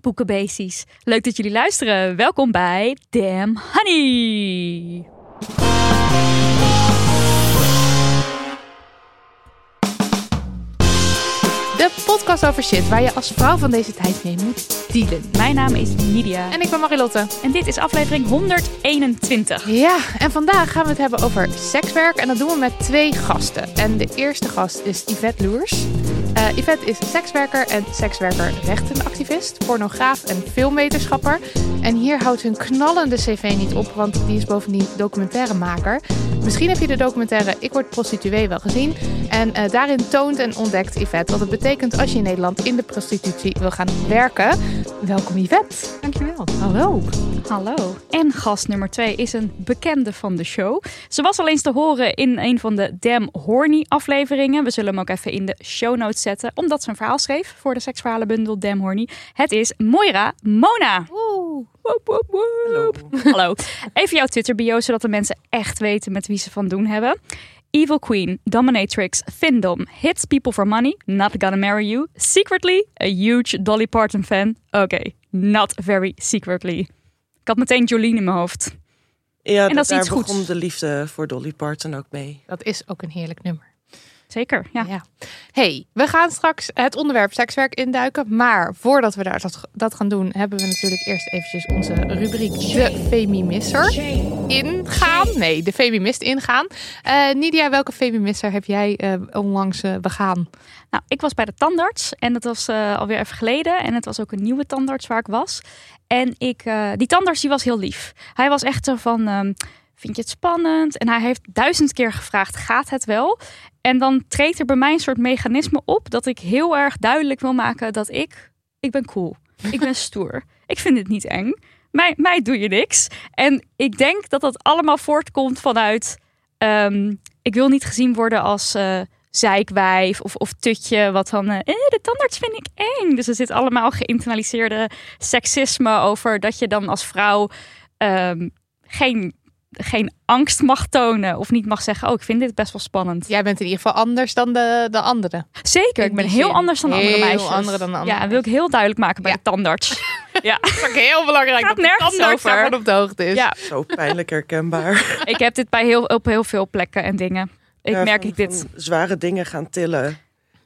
boekenbeesties. Leuk dat jullie luisteren. Welkom bij Damn Honey. De podcast over shit waar je als vrouw van deze tijd mee moet dealen. Mijn naam is Nidia En ik ben Marilotte. en dit is aflevering 121. Ja, en vandaag gaan we het hebben over sekswerk. En dat doen we met twee gasten. En de eerste gast is Yvette Loers. Eh, Yvette is sekswerker en sekswerker rechtenactivist, pornograaf en filmwetenschapper. En hier houdt hun knallende cv niet op, want die is bovendien documentairemaker. Misschien heb je de documentaire Ik word prostituee wel gezien. En eh, daarin toont en ontdekt Yvette wat het betekent als je in Nederland in de prostitutie wil gaan werken. Welkom Yvette. Dankjewel. Hallo. Hallo. En gast nummer 2 is een bekende van de show. Ze was al eens te horen in een van de Damn Horny afleveringen. We zullen hem ook even in de show notes zetten, omdat ze een verhaal schreef voor de seksverhalenbundel Damn Horny. Het is Moira Mona. Woep, woep. Hallo. Even jouw Twitter bio, zodat de mensen echt weten met wie ze van doen hebben. Evil Queen, Dominatrix, Findom, Hits People for Money, Not Gonna Marry You, Secretly, a huge Dolly Parton fan. Oké, not very secretly. Ik had meteen Jolene in mijn hoofd. Ja, En dat is daar iets goeds. begon de liefde voor Dolly Parton ook mee. Dat is ook een heerlijk nummer. Zeker, ja. Ja. Hey, we gaan straks het onderwerp sekswerk induiken. Maar voordat we daar dat, dat gaan doen, hebben we natuurlijk eerst eventjes onze rubriek De Femimisser ingaan. Nee, de Femimist ingaan. Eh Nidia, welke Femimisser heb jij eh, onlangs eh, begaan? Nou, ik was bij de tandarts en dat was eh, alweer even geleden. En het was ook een nieuwe tandarts waar ik was. En ik, eh, die tandarts die was heel lief. Hij was echt zo van, ehm, vind je het spannend? En hij heeft duizend keer gevraagd, gaat het wel? En dan treedt er bij mij een soort mechanisme op dat ik heel erg duidelijk wil maken dat ik, ik ben cool. Ik ben stoer. Ik vind het niet eng. Mij, mij doe je niks. En ik denk dat dat allemaal voortkomt vanuit, ehm, ik wil niet gezien worden als... eh, zeikwijf of, of tutje, wat dan, eh, eh, de tandarts vind ik eng. Dus er zit allemaal geïnternaliseerde seksisme over dat je dan als vrouw ehm, geen, geen angst mag tonen of niet mag zeggen, oh, ik vind dit best wel spannend. Jij bent in ieder geval anders dan de, de anderen. Zeker, ik ben heel zin. anders dan andere Heel meisjes. andere dan de andere Ja, dat wil ik heel duidelijk maken bij Ja. de tandarts. ja. Dat is ook heel belangrijk Gaat dat de nergens tandarts over. daarvan op de hoogte is. ja, Zo pijnlijk herkenbaar. ik heb dit bij heel, op heel veel plekken en dingen. Ik Ja, merk van- ik dit. van zware dingen gaan tillen.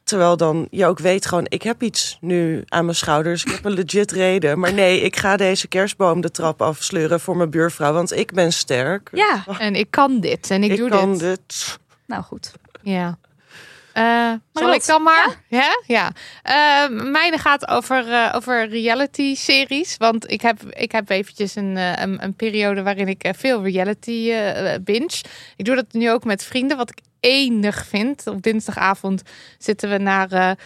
Terwijl dan je ook weet gewoon, ik heb iets nu aan mijn schouders. Ik heb een legit reden. Maar nee, ik ga deze kerstboom de trap afsleuren voor mijn buurvrouw. Want ik ben sterk. Ja, En ik kan dit en ik, ik doe kan dit. dit. nou goed. Ja. Zal Marlot, ik dan maar? Ja. Ja. Eh, mijne gaat over, eh, over reality series. Want ik heb, ik heb eventjes een, een, een periode waarin ik veel reality binge. Ik doe dat nu ook met vrienden, wat ik enig vind. Op dinsdagavond zitten we naar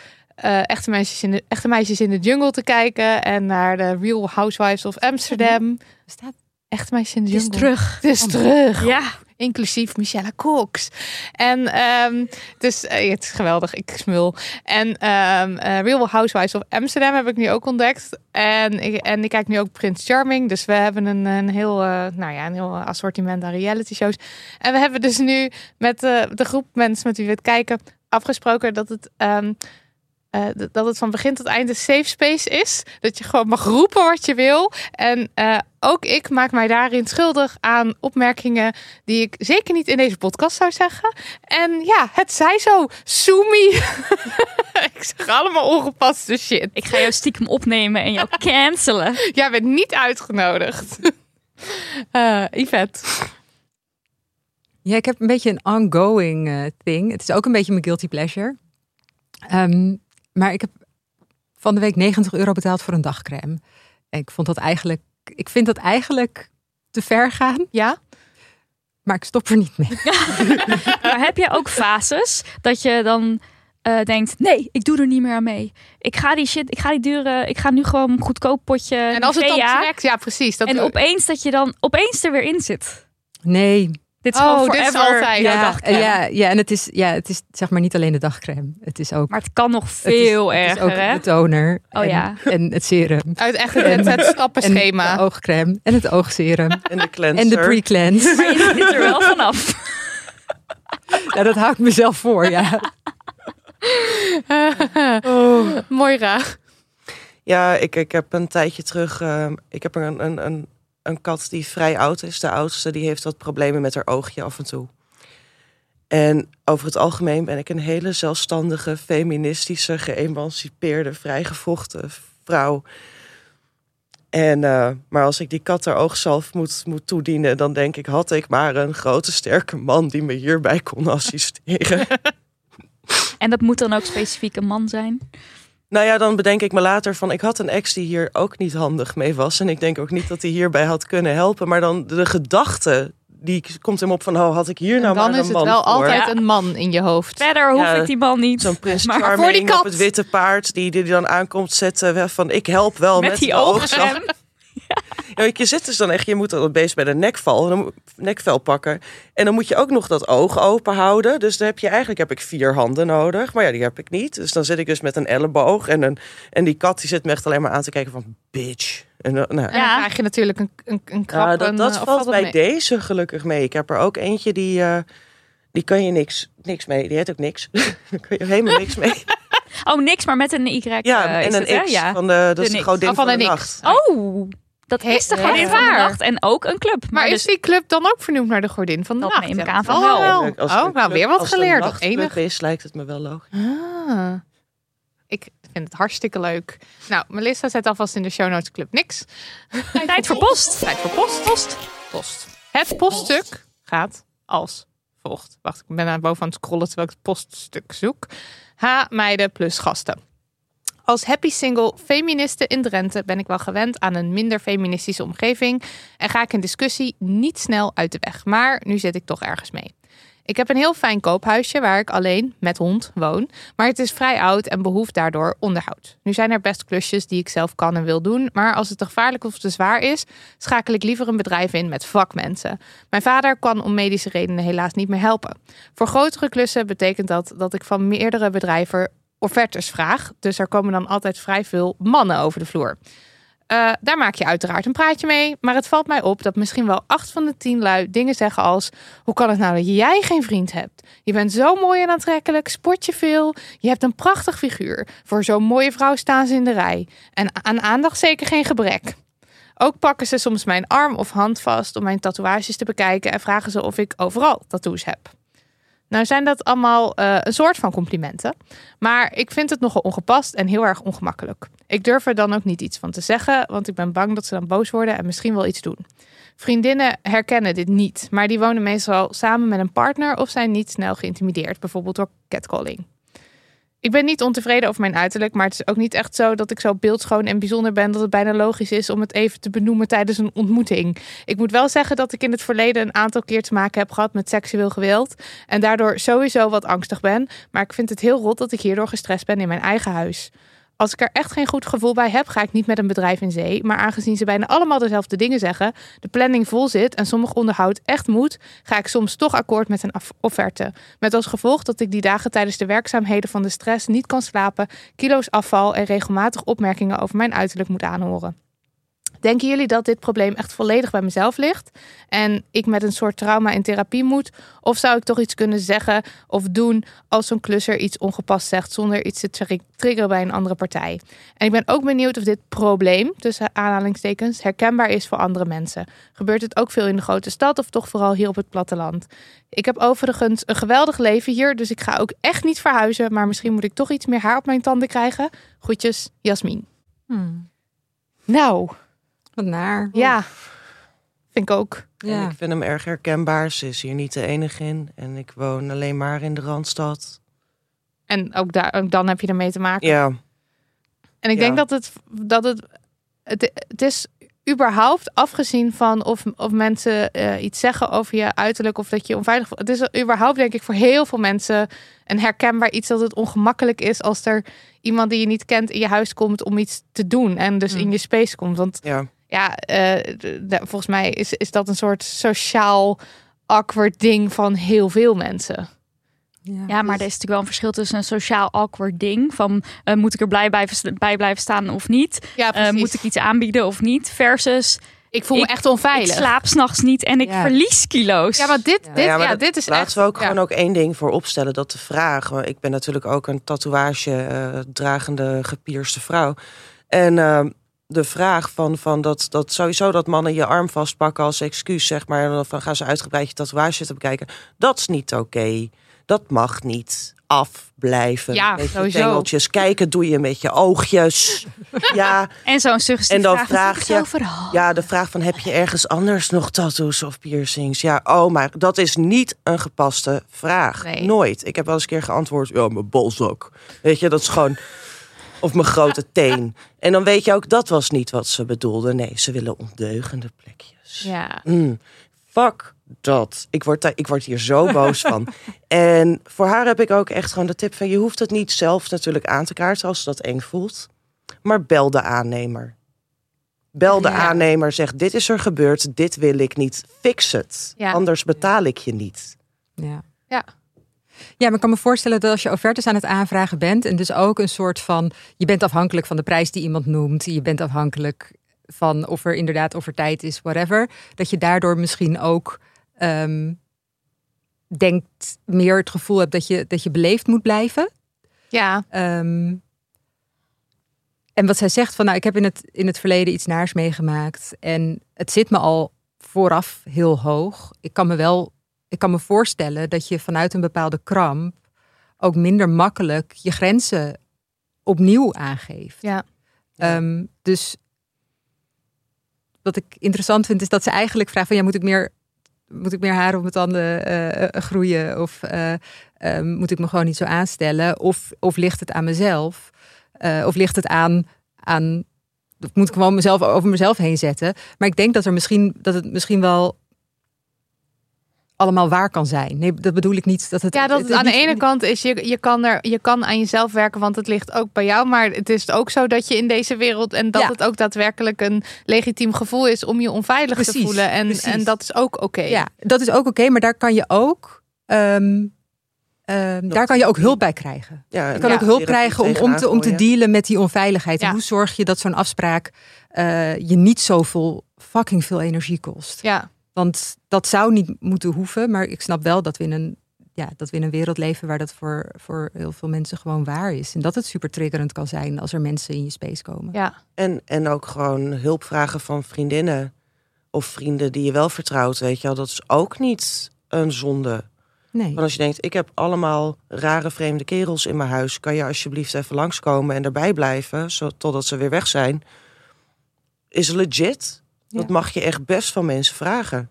echte, meisjes in de, echte meisjes in de jungle te kijken. En naar de Real Housewives of Amsterdam. Staat Echte meisjes in de het is jungle. terug. Het is terug Ja, inclusief Michelle Cox. En ehm dus eh, het is geweldig, ik smul. En eh, Real Housewives of Amsterdam heb ik nu ook ontdekt. En ik, en ik kijk nu ook Prince Charming. Dus we hebben een, een heel, eh, nou ja, een heel assortiment aan reality shows. En we hebben dus nu met de groep mensen met wie we het kijken afgesproken dat het ehm, eh, dat het van begin tot eind een safe space is. Dat je gewoon mag roepen wat je wil. En eh, ook ik maak mij daarin schuldig aan opmerkingen die ik zeker niet in deze podcast zou zeggen. En ja, het zij zo. Soemi. ik zeg allemaal ongepaste shit. Ik ga jou stiekem opnemen en jou cancelen. Jij bent niet uitgenodigd. Eh Yvette. Ja, ik heb een beetje een ongoing thing. Het is ook een beetje mijn guilty pleasure. Ehm, maar ik heb van de week 90 euro betaald voor een dagcreme. En ik vond dat eigenlijk, ik vind dat eigenlijk te ver gaan. Ja? Maar ik stop er niet mee. Maar heb je ook fases dat je dan eh, denkt: nee, ik doe er niet meer aan mee. Ik ga die shit, ik ga die dure, ik ga nu gewoon een goedkoop potje. En als het dan trekt, ja precies. Dat En opeens dat je dan opeens er weer in zit. Nee. Dit is Oh, gewoon dit is forever. altijd Ja, dagcreme. ja, ja, en het is, ja, het is zeg maar niet alleen de dagcreme. Het is ook Maar het kan nog het is- veel het is erger, ook hè? de toner. Oh en, ja. en het serum. Uit echt het, het stappenschema. En de oogcreme. En het oogserum. En de cleanser. en de pre-cleanse. Maar je zit er wel vanaf. Ja, dat hou ik mezelf voor, ja. Moira. Ja, ik, ik heb een tijdje terug. ehm, ik heb een, een, een, een kat die vrij oud is. De oudste, die heeft wat problemen met haar oogje af en toe. En over het algemeen ben ik een hele zelfstandige, feministische, geëmancipeerde, vrijgevochten vrouw. En, eh, maar als ik die kat haar oogzalf moet, moet toedienen, dan denk ik, had ik maar een grote, sterke man die me hierbij kon assisteren. En dat moet dan ook specifiek een man zijn. Nou ja, dan bedenk ik me later van... ik had een ex die hier ook niet handig mee was. En ik denk ook niet dat hij hierbij had kunnen helpen. Maar dan de gedachte, die komt hem op van... oh, had ik hier nou dan maar een is het man wel voor. altijd Ja. een man in je hoofd. Verder hoef Ja, ik die man niet. Zo'n prins Maar Charming voor die kat. op het witte paard... die, die dan aankomt zetten van... ik help wel met, met die ogen. Ja, je zit dus dan echt, je moet dat beest bij de nekval, dan moet- nekvel pakken. En dan moet je ook nog dat oog open houden. Dus dan heb je eigenlijk heb ik vier handen nodig. Maar ja, die heb ik niet. Dus dan zit ik dus met een elleboog. En, een, en die kat die zit me echt alleen maar aan te kijken van bitch. En, dan- nou, En dan Ja. krijg je natuurlijk een, een, een krap. ja, dat, eh, valt bij mee? deze gelukkig mee. Ik heb er ook eentje die, eh, die kan je niks, niks mee. Die heet ook niks. Daar kun je helemaal niks mee. Oh, niks, maar met een Y. Ja, eh, en een het? X Ja. van de, dat De is de godin Oh, van, van de een nacht. Oh, dat He- is de godin van de Waar? nacht. En ook een club. Maar is dus- die club dan ook vernoemd naar de godin van de Dat nacht? neem ik aan van oh, wel. Als Oh, nou weer wat als geleerd. nachtclub Enig. is, lijkt het me wel logisch. Ah. Ik vind het hartstikke leuk. Nou, Melissa zet alvast in de show notes club niks. Tijd voor post. Tijd voor post. Post. Post. Het poststuk gaat als volgt. Wacht, ik ben naar boven aan het scrollen terwijl ik het poststuk zoek. H meiden plus gasten. Als happy single feministe in Drenthe ben ik wel gewend aan een minder feministische omgeving en ga ik een discussie niet snel uit de weg. Maar nu zit ik toch ergens mee. Ik heb een heel fijn koophuisje waar ik alleen met hond woon, maar het is vrij oud en behoeft daardoor onderhoud. Nu zijn er best klusjes die ik zelf kan en wil doen, maar als het te gevaarlijk of te zwaar is, schakel ik liever een bedrijf in met vakmensen. Mijn vader kan om medische redenen helaas niet meer helpen. Voor grotere klussen betekent dat dat ik van meerdere bedrijven offertes vraag, dus er komen dan altijd vrij veel mannen over de vloer. Eh, daar maak je uiteraard een praatje mee. Maar het valt mij op dat misschien wel acht van de tien lui dingen zeggen als... Hoe kan het nou dat jij geen vriend hebt? Je bent zo mooi en aantrekkelijk, sport je veel. Je hebt een prachtig figuur. Voor zo'n mooie vrouw staan ze in de rij. En aan aandacht zeker geen gebrek. Ook pakken ze soms mijn arm of hand vast om mijn tatoeages te bekijken... en vragen ze of ik overal tattoos heb. Nou zijn dat allemaal eh, een soort van complimenten. Maar ik vind het nogal ongepast en heel erg ongemakkelijk. Ik durf er dan ook niet iets van te zeggen, want ik ben bang dat ze dan boos worden en misschien wel iets doen. Vriendinnen herkennen dit niet, maar die wonen meestal samen met een partner of zijn niet snel geïntimideerd, bijvoorbeeld door catcalling. Ik ben niet ontevreden over mijn uiterlijk, maar het is ook niet echt zo dat ik zo beeldschoon en bijzonder ben dat het bijna logisch is om het even te benoemen tijdens een ontmoeting. Ik moet wel zeggen dat ik in het verleden een aantal keer te maken heb gehad met seksueel geweld en daardoor sowieso wat angstig ben, maar ik vind het heel rot dat ik hierdoor gestrest ben in mijn eigen huis. Als ik er echt geen goed gevoel bij heb, ga ik niet met een bedrijf in zee. Maar aangezien ze bijna allemaal dezelfde dingen zeggen, de planning vol zit en sommig onderhoud echt moet, ga ik soms toch akkoord met een offerte. Met als gevolg dat ik die dagen tijdens de werkzaamheden van de stress niet kan slapen, kilo's afval en regelmatig opmerkingen over mijn uiterlijk moet aanhoren. Denken jullie dat dit probleem echt volledig bij mezelf ligt en ik met een soort trauma in therapie moet? Of zou ik toch iets kunnen zeggen of doen als zo'n klusser iets ongepast zegt zonder iets te tri- triggeren bij een andere partij? En ik ben ook benieuwd of dit probleem, tussen aanhalingstekens, herkenbaar is voor andere mensen. Gebeurt het ook veel in de grote stad of toch vooral hier op het platteland? Ik heb overigens een geweldig leven hier, dus ik ga ook echt niet verhuizen, maar misschien moet ik toch iets meer haar op mijn tanden krijgen. Groetjes, Jasmin. Hmm. Nou, Wat naar. ja, vind ik ook. En Ja. ik vind hem erg herkenbaar. Ze is hier niet de enige in. En ik woon alleen maar in de Randstad. En ook, daar, ook dan heb je ermee te maken. Ja, En ik Ja. denk dat het, dat het, het, het is überhaupt afgezien van of, of mensen eh, iets zeggen over je uiterlijk of dat je je onveilig voelt. Het is überhaupt denk ik voor heel veel mensen een herkenbaar iets dat het ongemakkelijk is als er iemand die je niet kent in je huis komt om iets te doen en dus Mm. in je space komt. Want ja. Ja, eh, volgens mij is, is dat een soort sociaal awkward ding van heel veel mensen. Ja, maar er is natuurlijk wel een verschil tussen een sociaal awkward ding. Van eh, moet ik er blij bij, bij blijven staan of niet? Ja, Eh, moet ik iets aanbieden of niet? Versus ik voel me ik- echt onveilig. ik slaap s'nachts niet en ik Ja. verlies kilo's. Ja, maar dit, Ja. dit, Ja, ja, dat- dit is Laten echt. we ook ja. gewoon ook één ding voor opstellen. Dat de vraag. want Ik ben natuurlijk ook een tatoeage eh, dragende gepierste vrouw. En eh, de vraag van, van dat, dat sowieso dat mannen je arm vastpakken als excuus, zeg maar. En dan van gaan ze uitgebreid je tatoeage zitten bekijken. Dat is niet oké. Dat mag niet. Afblijven. Ja, met je sowieso. tengeltjes. Kijken doe je met je oogjes. ja, En zo'n suggestieve En dan vraag, je- ja, de vraag van heb je ergens anders nog tattoos of piercings? Ja, oh, maar dat is niet een gepaste vraag. Nee. Nooit. Ik heb wel eens een keer geantwoord, ja, mijn balzak. Weet je, dat is gewoon... Of mijn grote teen. En dan weet je ook, dat was niet wat ze bedoelde. Nee, ze willen ondeugende plekjes. Ja. Mm, fuck dat. Ik word, ik word hier zo boos van. En voor haar heb ik ook echt gewoon de tip van... je hoeft het niet zelf natuurlijk aan te kaarten als ze dat eng voelt. Maar bel de aannemer. Bel de Ja. aannemer, zeg dit is er gebeurd, dit wil ik niet. Fix het, Ja. anders betaal ik je niet. Ja. Ja. Ja, maar ik kan me voorstellen dat als je offertes aan het aanvragen bent en dus ook een soort van, je bent afhankelijk van de prijs die iemand noemt, je bent afhankelijk van of er inderdaad of er tijd is, whatever, dat je daardoor misschien ook ehm, denkt meer het gevoel hebt dat je dat je beleefd moet blijven. Ja, Ehm, en wat zij zegt van, nou, ik heb in het, in het verleden iets naars meegemaakt en het zit me al vooraf heel hoog. Ik kan me wel, ik kan me voorstellen dat je vanuit een bepaalde kramp ook minder makkelijk je grenzen opnieuw aangeeft. Ja. Ehm, dus wat ik interessant vind is dat ze eigenlijk vraagt van, ja, moet ik meer moet ik meer haar op mijn tanden eh, eh, groeien? Of eh, eh, moet ik me gewoon niet zo aanstellen? Of, of ligt het aan mezelf? Of ligt het aan, aan. Moet ik gewoon mezelf over mezelf heen zetten? Maar ik denk dat, er misschien, dat het misschien wel allemaal waar kan zijn. Nee, dat bedoel ik niet. Dat het, ja dat het het is aan de ene kant is, je, je, kan er, je kan aan jezelf werken, want het ligt ook bij jou. Maar het is ook zo dat je in deze wereld en dat Ja. het ook daadwerkelijk een legitiem gevoel is om je onveilig te voelen. En, precies. en dat is ook oké. Ja, dat is ook oké, maar daar kan je ook. ehm, ehm, daar kan je ook hulp bij krijgen. Ja, Je kan Ja. ook hulp krijgen om, om, te, om te dealen met die onveiligheid. En Ja. hoe zorg je dat zo'n afspraak eh, je niet zoveel fucking veel energie kost? Ja. Want dat zou niet moeten hoeven, maar ik snap wel dat we in een, ja, dat we in een wereld leven waar dat voor, voor heel veel mensen gewoon waar is. En dat het super triggerend kan zijn als er mensen in je space komen. Ja. En, en ook gewoon hulp vragen van vriendinnen of vrienden die je wel vertrouwt, weet je wel. Dat is ook niet een zonde. Nee. Want als je denkt, ik heb allemaal rare vreemde kerels in mijn huis, kan je alsjeblieft even langskomen en erbij blijven, zo, totdat ze weer weg zijn. Is legit. Dat Ja. mag je echt best van mensen vragen.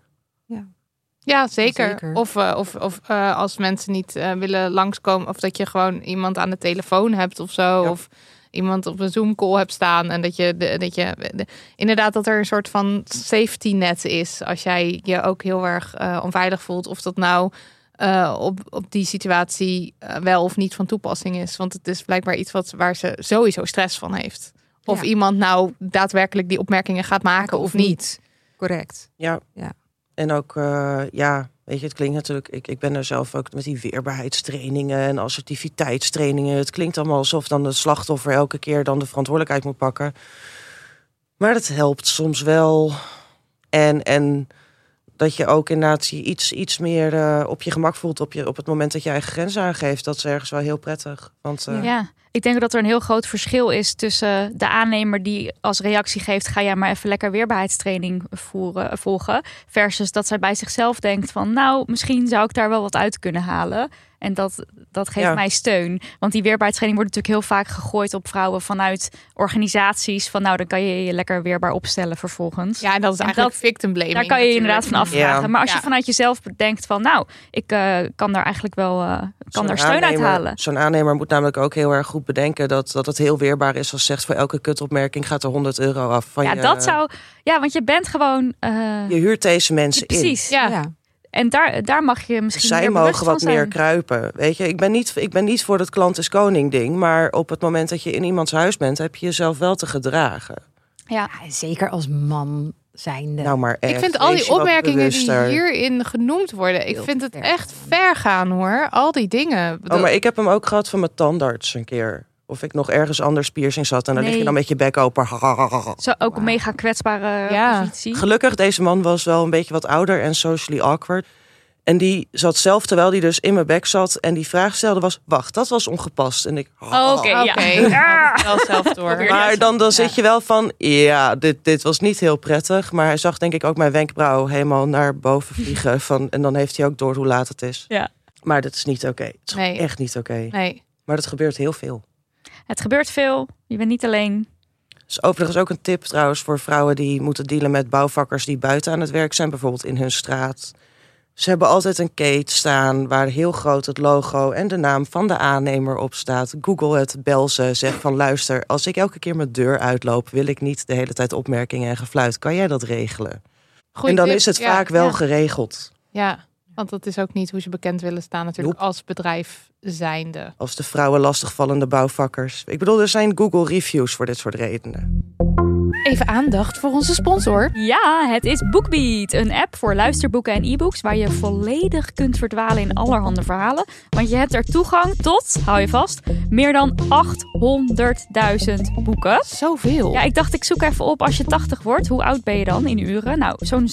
Ja, zeker. Zeker. Of, eh, of, of eh, als mensen niet eh, willen langskomen, of dat je gewoon iemand aan de telefoon hebt of zo. Ja. Of iemand op een Zoom-call hebt staan. En dat je, de, dat je de- inderdaad dat er een soort van safety net is. Als jij je ook heel erg eh, onveilig voelt. Of dat nou eh, op, op die situatie wel of niet van toepassing is. Want het is blijkbaar iets wat, waar ze sowieso stress van heeft. Of Ja. iemand nou daadwerkelijk die opmerkingen gaat maken of niet. Correct. Ja. Ja. En ook, eh, ja, weet je, het klinkt natuurlijk... Ik, ik ben er zelf ook met die weerbaarheidstrainingen en assertiviteitstrainingen. Het klinkt allemaal alsof dan de slachtoffer elke keer dan de verantwoordelijkheid moet pakken. Maar dat helpt soms wel. En, en dat je ook inderdaad je iets, iets meer eh, op je gemak voelt op, je, op het moment dat je eigen grenzen aangeeft. Dat is ergens wel heel prettig. Want eh, Ja, ik denk dat er een heel groot verschil is tussen de aannemer die als reactie geeft: ga jij maar even lekker weerbaarheidstraining voeren, volgen. Versus dat zij bij zichzelf denkt: van nou, misschien zou ik daar wel wat uit kunnen halen. En dat, dat geeft Ja. mij steun. Want die weerbaarheidstraining wordt natuurlijk heel vaak gegooid op vrouwen vanuit organisaties. Van nou, dan kan je je lekker weerbaar opstellen vervolgens. Ja, en dat is En eigenlijk dat- victim blaming. Daar kan je je inderdaad van afvragen. Ja. Maar als je vanuit jezelf bedenkt van nou, ik eh, kan daar eigenlijk wel eh, kan daar steun uit halen. Zo'n aannemer moet namelijk ook heel erg goed bedenken dat, dat het heel weerbaar is als zegt voor elke kutopmerking gaat er 100 euro af. Van Ja, je, dat zou. Ja, want je bent gewoon. eh, Je huurt deze mensen in. precies. Ja. En daar, daar mag je misschien. Zij mogen wat van meer kruipen. Weet je, ik ben, niet, ik ben niet voor het klant is koning ding. Maar op het moment dat je in iemands huis bent, heb je jezelf wel te gedragen. Ja, Ja, zeker als man zijnde. Nou, maar echt, Ik vind al die opmerkingen die hierin genoemd worden, ik vind het echt ver gaan hoor. Al die dingen. Oh, maar ik heb hem ook gehad van mijn tandarts een keer. Of ik nog ergens anders piercings had. En dan lig je dan met je bek open. zo ook een mega kwetsbare Ja. positie. Gelukkig, deze man was wel een beetje wat ouder en socially awkward. En die zat zelf, terwijl die dus in mijn bek zat en die vraag stelde was... Wacht, dat was ongepast. En ik... Oh, Oké, ja. Oké, Ja. wel zelf door. Maar dan, dan zit je wel van, ja, dit, dit was niet heel prettig. Maar hij zag denk ik ook mijn wenkbrauw helemaal naar boven vliegen. Van, en dan heeft hij ook door hoe laat het is. Ja. Maar dat is niet oké. Het is Nee. echt niet oké. Nee. Maar dat gebeurt heel veel. Het gebeurt veel. Je bent niet alleen. is overigens ook een tip trouwens voor vrouwen die moeten dealen met bouwvakkers die buiten aan het werk zijn, bijvoorbeeld in hun straat. Ze hebben altijd een kate staan waar heel groot het logo en de naam van de aannemer op staat. Google het, bel ze, zeg van luister, als ik elke keer mijn deur uitloop, wil ik niet de hele tijd opmerkingen en gefluit. Kan jij dat regelen? Goeie en dan tip. is het Ja, vaak wel ja. geregeld. Ja, want dat is ook niet hoe ze bekend willen staan natuurlijk als bedrijf zijnde. Als de vrouwen lastigvallende bouwvakkers. Ik bedoel, er zijn Google reviews voor dit soort redenen. Even aandacht voor onze sponsor. Ja, het is BookBeat, een app voor luisterboeken en e-books waar je volledig kunt verdwalen in allerhande verhalen. Want je hebt er toegang tot, hou je vast, meer dan 800.000 boeken. Zoveel. Ja, ik dacht ik zoek even op als je 80 wordt. Hoe oud ben je dan in uren? Nou, zo'n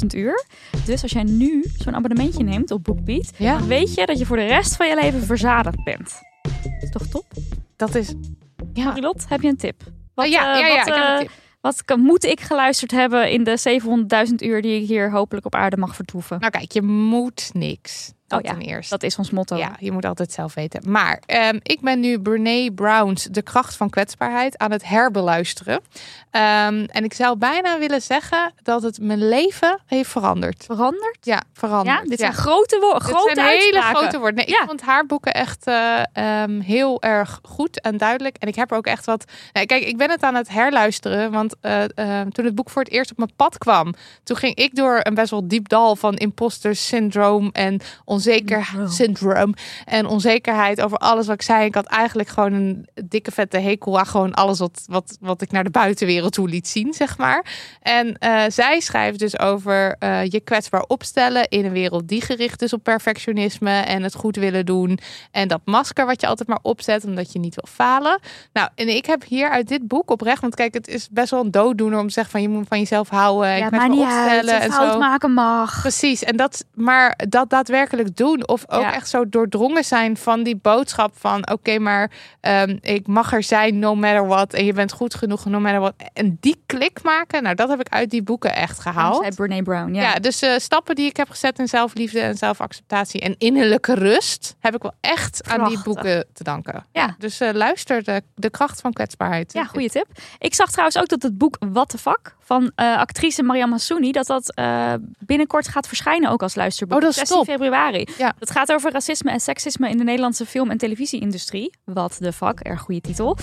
700.000 uur. Dus als jij nu zo'n abonnementje neemt op BookBeat, Ja. dan weet je dat je voor de rest van je leven verzadigd bent. Is toch top? dat is. Ja, Marilot, heb je een tip? Wat, ja, eh, ja, ja, wat, ik eh. Wat moet ik geluisterd hebben in de 700.000 uur die ik hier hopelijk op aarde mag vertoeven? Nou kijk, je moet niks. Dat Oh ja, ten eerste. Dat is ons motto. Ja, je moet altijd zelf weten. Maar ehm, ik ben nu Brene Brown's De Kracht van Kwetsbaarheid aan het herbeluisteren. Ehm, en ik zou bijna willen zeggen dat het mijn leven heeft veranderd. Veranderd? Ja, veranderd. Ja, dit ja. zijn grote woorden, Dit grote hele grote woorden. Nee. Ik vond haar boeken echt eh, ehm, heel erg goed en duidelijk. En ik heb er ook echt wat... Nee, kijk, ik ben het aan het herluisteren. Want eh, toen het boek voor het eerst op mijn pad kwam... toen ging ik door een best wel diep dal van imposter syndroom... en onzeker Syndroom. en onzekerheid over alles wat ik zei. Ik had eigenlijk gewoon een dikke vette hekel aan gewoon alles wat, wat, wat ik naar de buitenwereld toe liet zien, zeg maar. En eh, zij schrijft dus over eh, je kwetsbaar opstellen in een wereld die gericht is op perfectionisme en het goed willen doen. En dat masker wat je altijd maar opzet omdat je niet wil falen. Nou, en ik heb hier uit dit boek oprecht, want kijk, het is best wel een dooddoener om te zeggen van je moet van jezelf houden en Ja, maar niet opstellen en fout zo. maken mag. Precies, en dat, maar dat daadwerkelijk doen. Of ook Ja. echt zo doordrongen zijn van die boodschap van... oké, maar ehm, ik mag er zijn no matter what. En je bent goed genoeg no matter what. En die klik maken, nou dat heb ik uit die boeken echt gehaald. Brene Brown, ja. Ja, dus eh, stappen die ik heb gezet in zelfliefde en zelfacceptatie en innerlijke rust... heb ik wel echt aan die boeken te danken. Ja. Dus eh, luister, de, de kracht van kwetsbaarheid. Ja, goede tip. Ik zag trouwens ook dat het boek What the Fuck van eh, actrice Mariam Hassouni, dat dat eh, binnenkort gaat verschijnen ook als luisterboek. Oh, dat is 16 top. februari. Ja. Dat gaat over racisme en seksisme in de Nederlandse film- en televisieindustrie. What the fuck, erg goede titel.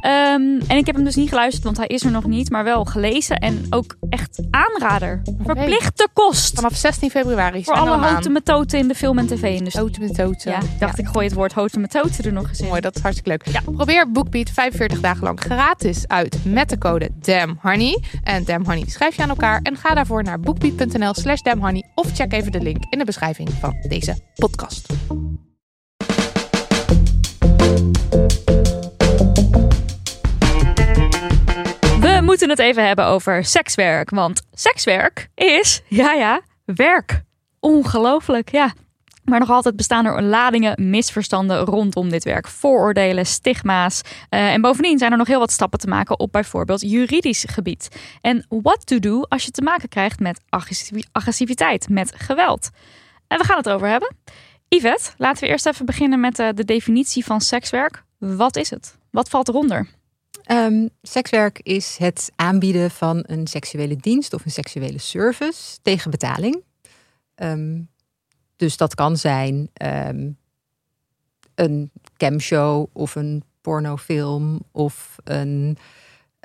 Ehm, en ik heb hem dus niet geluisterd, want hij is er nog niet, maar wel gelezen en ook echt aanrader. Verplichte kost. Vanaf 16 februari. Voor alle houten metoten in de film- en tv-industrie. Houten metoten. Ja, dacht ik gooi het woord houten metoten er nog eens in. Mooi, dat is hartstikke leuk. Probeer BookBeat 45 dagen lang gratis uit met de code DAMNHoney. En DAMNHoney schrijf je aan elkaar. En ga daarvoor naar bookbeat.nl slash damnhoney. Of check even de link in de beschrijving van deze podcast. We moeten het even hebben over sekswerk. Want sekswerk is, ja ja, werk. Ongelooflijk, ja. Maar nog altijd bestaan er ladingen misverstanden rondom dit werk. Vooroordelen, stigma's. Uh, en bovendien zijn er nog heel wat stappen te maken op bijvoorbeeld juridisch gebied. En what to do als je te maken krijgt met agressiviteit, met geweld. En we gaan het over hebben. Yvette, laten we eerst even beginnen met de, eh, de definitie van sekswerk. Wat is het? Wat valt eronder? Um, sekswerk is het aanbieden van een seksuele dienst of een seksuele service tegen betaling. Um, dus dat kan zijn um, een camshow of een pornofilm of een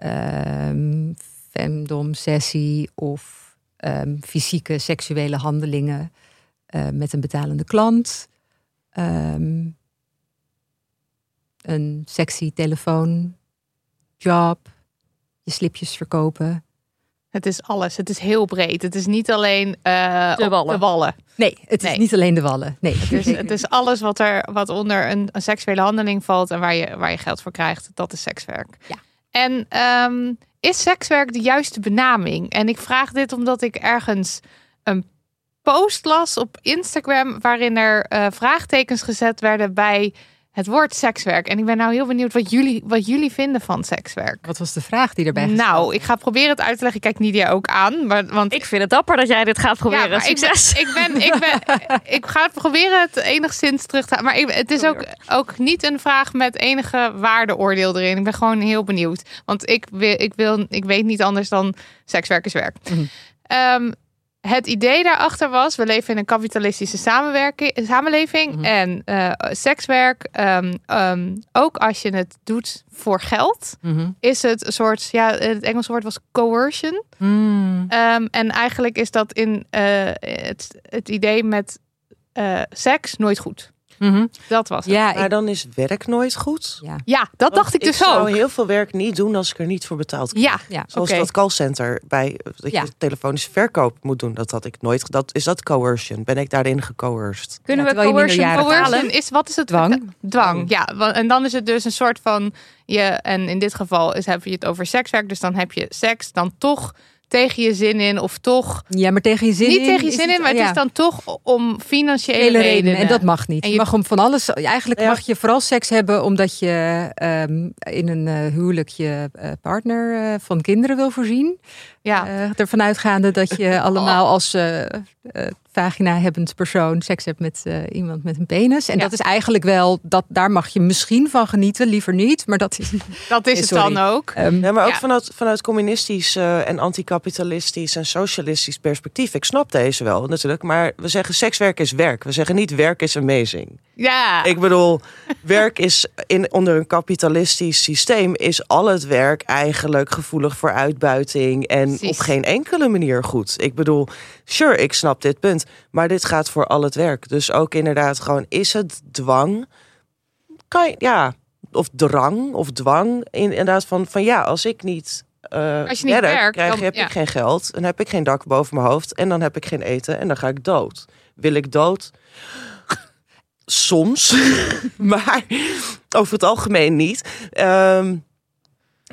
um, femdom sessie of um, fysieke seksuele handelingen uh, met een betalende klant. een sexy telefoon, job, je slipjes verkopen. Het is alles. Het is heel breed. Het is niet alleen uh, de, wallen. de, wallen. Nee, het is niet alleen de wallen. Nee, het is, het is alles wat er wat onder een, een, seksuele handeling valt en waar je, waar je geld voor krijgt. Dat is sekswerk. Ja. En um, is sekswerk de juiste benaming? En ik vraag dit omdat ik ergens een post las op Instagram waarin er uh, vraagtekens gezet werden bij het woord sekswerk. En ik ben nou heel benieuwd wat jullie, wat jullie vinden van sekswerk. Wat was de vraag die erbij Nou, ik ga proberen het uit te leggen. Ik kijk Nidia ook aan. Maar, want ik vind het dapper dat jij dit gaat proberen. Ja, Succes. Ik ben, ik, ben, ik, ben, ik ga het proberen het enigszins terug te Maar ik, het is ook, ook niet een vraag met enige waardeoordeel erin. Ik ben gewoon heel benieuwd. Want ik, wil, ik, wil, ik weet niet anders dan sekswerk is werk. Mm het idee daarachter was, we leven in een kapitalistische samenleving. Mhm. En uh, sekswerk, um, um, ook als je het doet voor geld, mhm. is het een soort, ja, het Engelse woord was coercion. Um, en eigenlijk is dat in uh, het, het idee met uh, seks nooit goed. Mhm. Dat was het. Ja, maar dan is werk nooit goed. Ja, ja dat dacht ik dus ook. Ik zou heel veel werk niet doen als ik er niet voor betaald krijg. Ja, ja. Zoals dat callcenter bij dat je telefonische verkoop moet doen. Dat had ik nooit. Dat is dat coercion. Ben ik daarin gecoerced? Kunnen we coercion, coercion is wat is het dwang? Dwang. Ja, en dan is het dus een soort van je en in dit geval is heb je het over sekswerk. Dus dan heb je seks dan toch tegen je zin in of toch. Ja, maar tegen je zin niet in. Niet tegen je zin in, maar het is dan toch om financiële redenen. En dat mag niet. En je, mag om van alles. Eigenlijk mag je vooral seks hebben omdat je um, in een uh, huwelijk je uh, partner uh, van kinderen wil voorzien. Ja. ervan uitgaande dat je allemaal als vagina-hebbend persoon seks hebt met uh, iemand met een penis. En dat is eigenlijk wel, dat, daar mag je misschien van genieten, liever niet. Maar dat is, dat is het dan ook. Um, ja, maar ook vanuit, vanuit communistisch uh, en anticapitalistisch en socialistisch perspectief. Ik snap deze wel natuurlijk. Maar we zeggen sekswerk is werk. We zeggen niet werk is amazing. Ja. Ik bedoel, werk is in, onder een kapitalistisch systeem is al het werk eigenlijk gevoelig voor uitbuiting en Precies. op geen enkele manier goed. Ik bedoel, sure, ik snap dit punt, maar dit gaat voor al het werk. Dus ook inderdaad gewoon, is het dwang? Kan je, ja, of drang of dwang. Inderdaad van, van ja, als ik niet uh, als je niet werkt, krijg, dan, heb ja. ik geen geld. Dan heb ik geen dak boven mijn hoofd. En dan heb ik geen eten. En dan ga ik dood. Wil ik dood? Soms. maar over het algemeen niet. Um,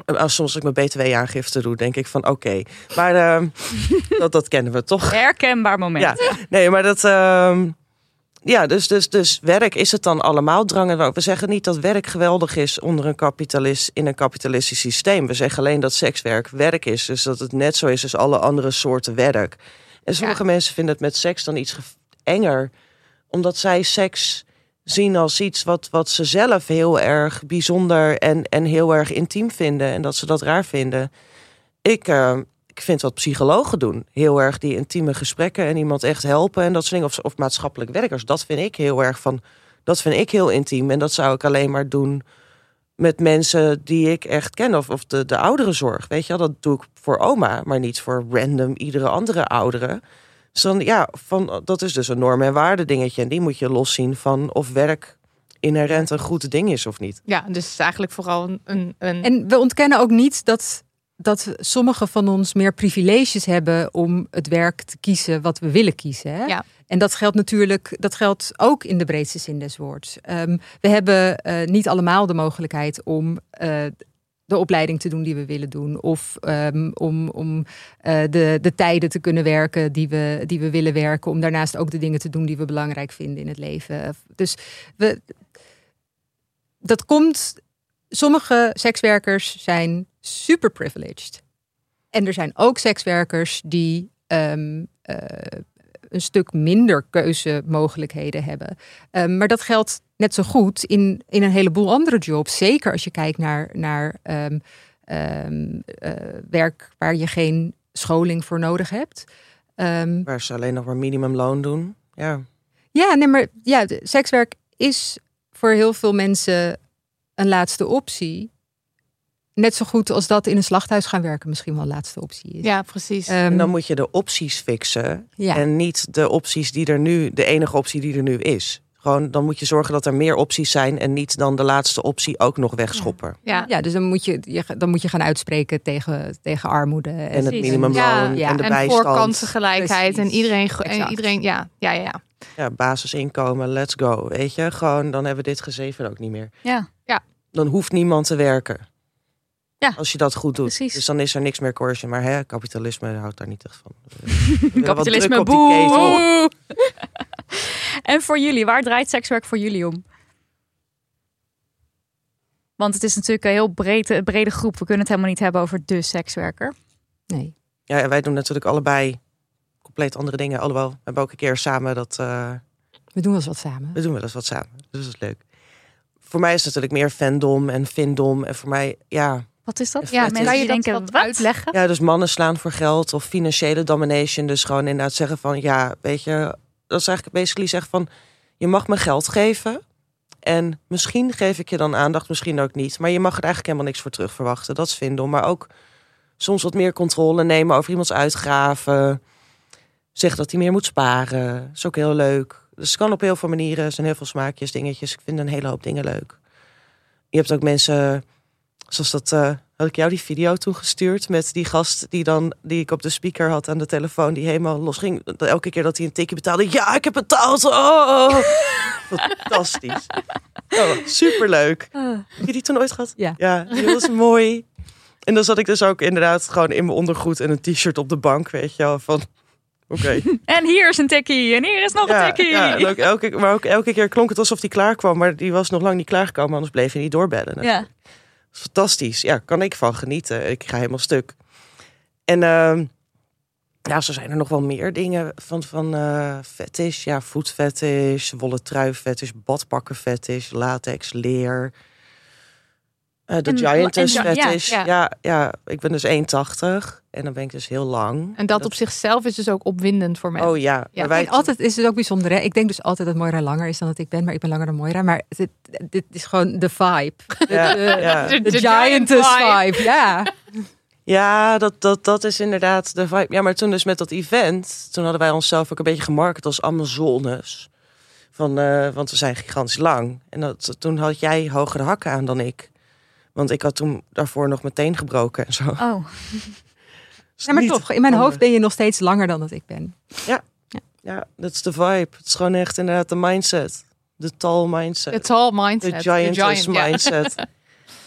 als soms ik mijn btw-aangifte doe, denk ik van oké. Maar uh, dat, dat kennen we toch. Herkenbaar moment. Ja, nee, maar dat... Uh, ja, dus, dus, dus werk is het dan allemaal drang. We zeggen niet dat werk geweldig is onder een kapitalist, in een kapitalistisch systeem. We zeggen alleen dat sekswerk werk is. Dus dat het net zo is als alle andere soorten werk. En sommige ja. mensen vinden het met seks dan iets enger. Omdat zij seks zien als iets wat, wat ze zelf heel erg bijzonder en, en heel erg intiem vinden. En dat ze dat raar vinden. Ik, uh, ik vind wat psychologen doen. Heel erg die intieme gesprekken en iemand echt helpen en dat soort dingen. Of, of maatschappelijk werkers. Dat vind ik heel erg van. Dat vind ik heel intiem. En dat zou ik alleen maar doen met mensen die ik echt ken. Of, of de, de ouderenzorg. Weet je dat doe ik voor oma, maar niet voor random iedere andere oudere. Dus dan, ja, van, dat is dus een norm- en waarde dingetje. En die moet je loszien van of werk inherent een goed ding is of niet. Ja, dus het is eigenlijk vooral een... een... En we ontkennen ook niet dat, dat sommigen van ons meer privileges hebben om het werk te kiezen wat we willen kiezen. Hè? Ja. En dat geldt natuurlijk, dat geldt ook in de breedste zin des woords. Um, we hebben uh, niet allemaal de mogelijkheid om uh, de opleiding te doen die we willen doen. Of ehm, om, om eh, de, de tijden te kunnen werken die we, die we willen werken. Om daarnaast ook de dingen te doen die we belangrijk vinden in het leven. Dus we, dat komt. Sommige sekswerkers zijn super privileged. En er zijn ook sekswerkers die ehm, eh, een stuk minder keuzemogelijkheden hebben. Um, maar dat geldt net zo goed in, in een heleboel andere jobs. Zeker als je kijkt naar, naar um, werk waar je geen scholing voor nodig hebt. waar ze alleen nog maar minimumloon doen. Ja, ja nee, maar ja, sekswerk is voor heel veel mensen een laatste optie net zo goed als dat in een slachthuis gaan werken misschien wel de laatste optie is. Ja, precies. Um, en dan moet je de opties fixen ja. en niet de opties die er nu, de enige optie die er nu is. Gewoon, dan moet je zorgen dat er meer opties zijn en niet dan de laatste optie ook nog wegschoppen. Ja, ja dus dan moet je, dan moet je gaan uitspreken tegen, tegen armoede. En, en het minimumloon ja, en de en bijstand. voor kansengelijkheid en iedereen, en iedereen ja, ja, ja. Ja, basisinkomen, let's go. Weet je, gewoon dan hebben we dit gezeven ook niet meer. Ja. ja. Dan hoeft niemand te werken. Ja, als je dat goed doet. Precies. Dus dan is er niks meer coercion. Maar hè, kapitalisme houdt daar niet echt van. kapitalisme, boe! en voor jullie, waar draait sekswerk voor jullie om? Want het is natuurlijk een heel brede, brede groep. We kunnen het helemaal niet hebben over de sekswerker. Nee. Ja, wij doen natuurlijk allebei compleet andere dingen. Alhoewel, we hebben ook een keer samen dat... Uh... We doen wel eens wat samen. We doen wel eens wat samen. Dus dat is leuk. Voor mij is het natuurlijk meer fandom en findom. En voor mij, ja, wat is dat? Ja, mensen die denken, wat uitleggen? Ja, dus mannen slaan voor geld of financiële domination. Dus gewoon inderdaad zeggen van, ja, weet je, dat is eigenlijk basically zeggen van, je mag me geld geven. En misschien geef ik je dan aandacht, misschien ook niet. Maar je mag er eigenlijk helemaal niks voor terug verwachten. Dat is vinden. Maar ook soms wat meer controle nemen over iemands uitgaven. Zeg dat hij meer moet sparen. Dat is ook heel leuk. Dus het kan op heel veel manieren. Er zijn heel veel smaakjes, dingetjes. Ik vind een hele hoop dingen leuk. Je hebt ook mensen Zoals dat, uh, had ik jou die video toegestuurd met die gast die dan, die ik op de speaker had aan de telefoon, die helemaal los ging. Elke keer dat hij een tikje betaalde, ja, ik heb betaald. Oh, fantastisch. Oh, superleuk. Heb je die toen ooit gehad? Ja. Ja, die was mooi. En dan zat ik dus ook inderdaad gewoon in mijn ondergoed en een t-shirt op de bank, weet je wel, van... Oké. En hier is een tikkie en hier is nog een tikkie. Ja, ook elke, maar ook elke keer klonk het alsof hij klaar kwam, maar die was nog lang niet klaargekomen, anders bleef hij niet doorbellen. Ja fantastisch. Ja, kan ik van genieten. Ik ga helemaal stuk. En uh, ja, zo zijn er nog wel meer dingen van, van uh, fetish. Ja, voetfetish, wollen trui fetish, badpakken fetish, latex, leer. Uh, de giantess fetish. Ja, ja. ja, ik ben dus 1,80 en dan ben ik dus heel lang. En dat, op zichzelf is dus ook opwindend voor mij. Oh ja. ja. Wij... altijd is het ook bijzonder. Hè? Ik denk dus altijd dat Moira langer is dan dat ik ben, maar ik ben langer dan Moira. Maar dit, dit is gewoon de vibe. Ja, de, ja. de, de, giantess vibe. Ja. Ja, dat, dat, dat is inderdaad de vibe. Ja, maar toen dus met dat event, toen hadden wij onszelf ook een beetje gemarket als Amazones. Van, uh, want we zijn gigantisch lang. En dat, toen had jij hogere hakken aan dan ik. Want ik had toen daarvoor nog meteen gebroken en zo. Oh. ja, maar toch, in mijn hoofd ben je nog steeds langer dan dat ik ben. Ja, ja, ja dat is de vibe. Het is gewoon echt inderdaad de mindset. De tall mindset. De tall mindset. De giantess giant, mindset. Ja.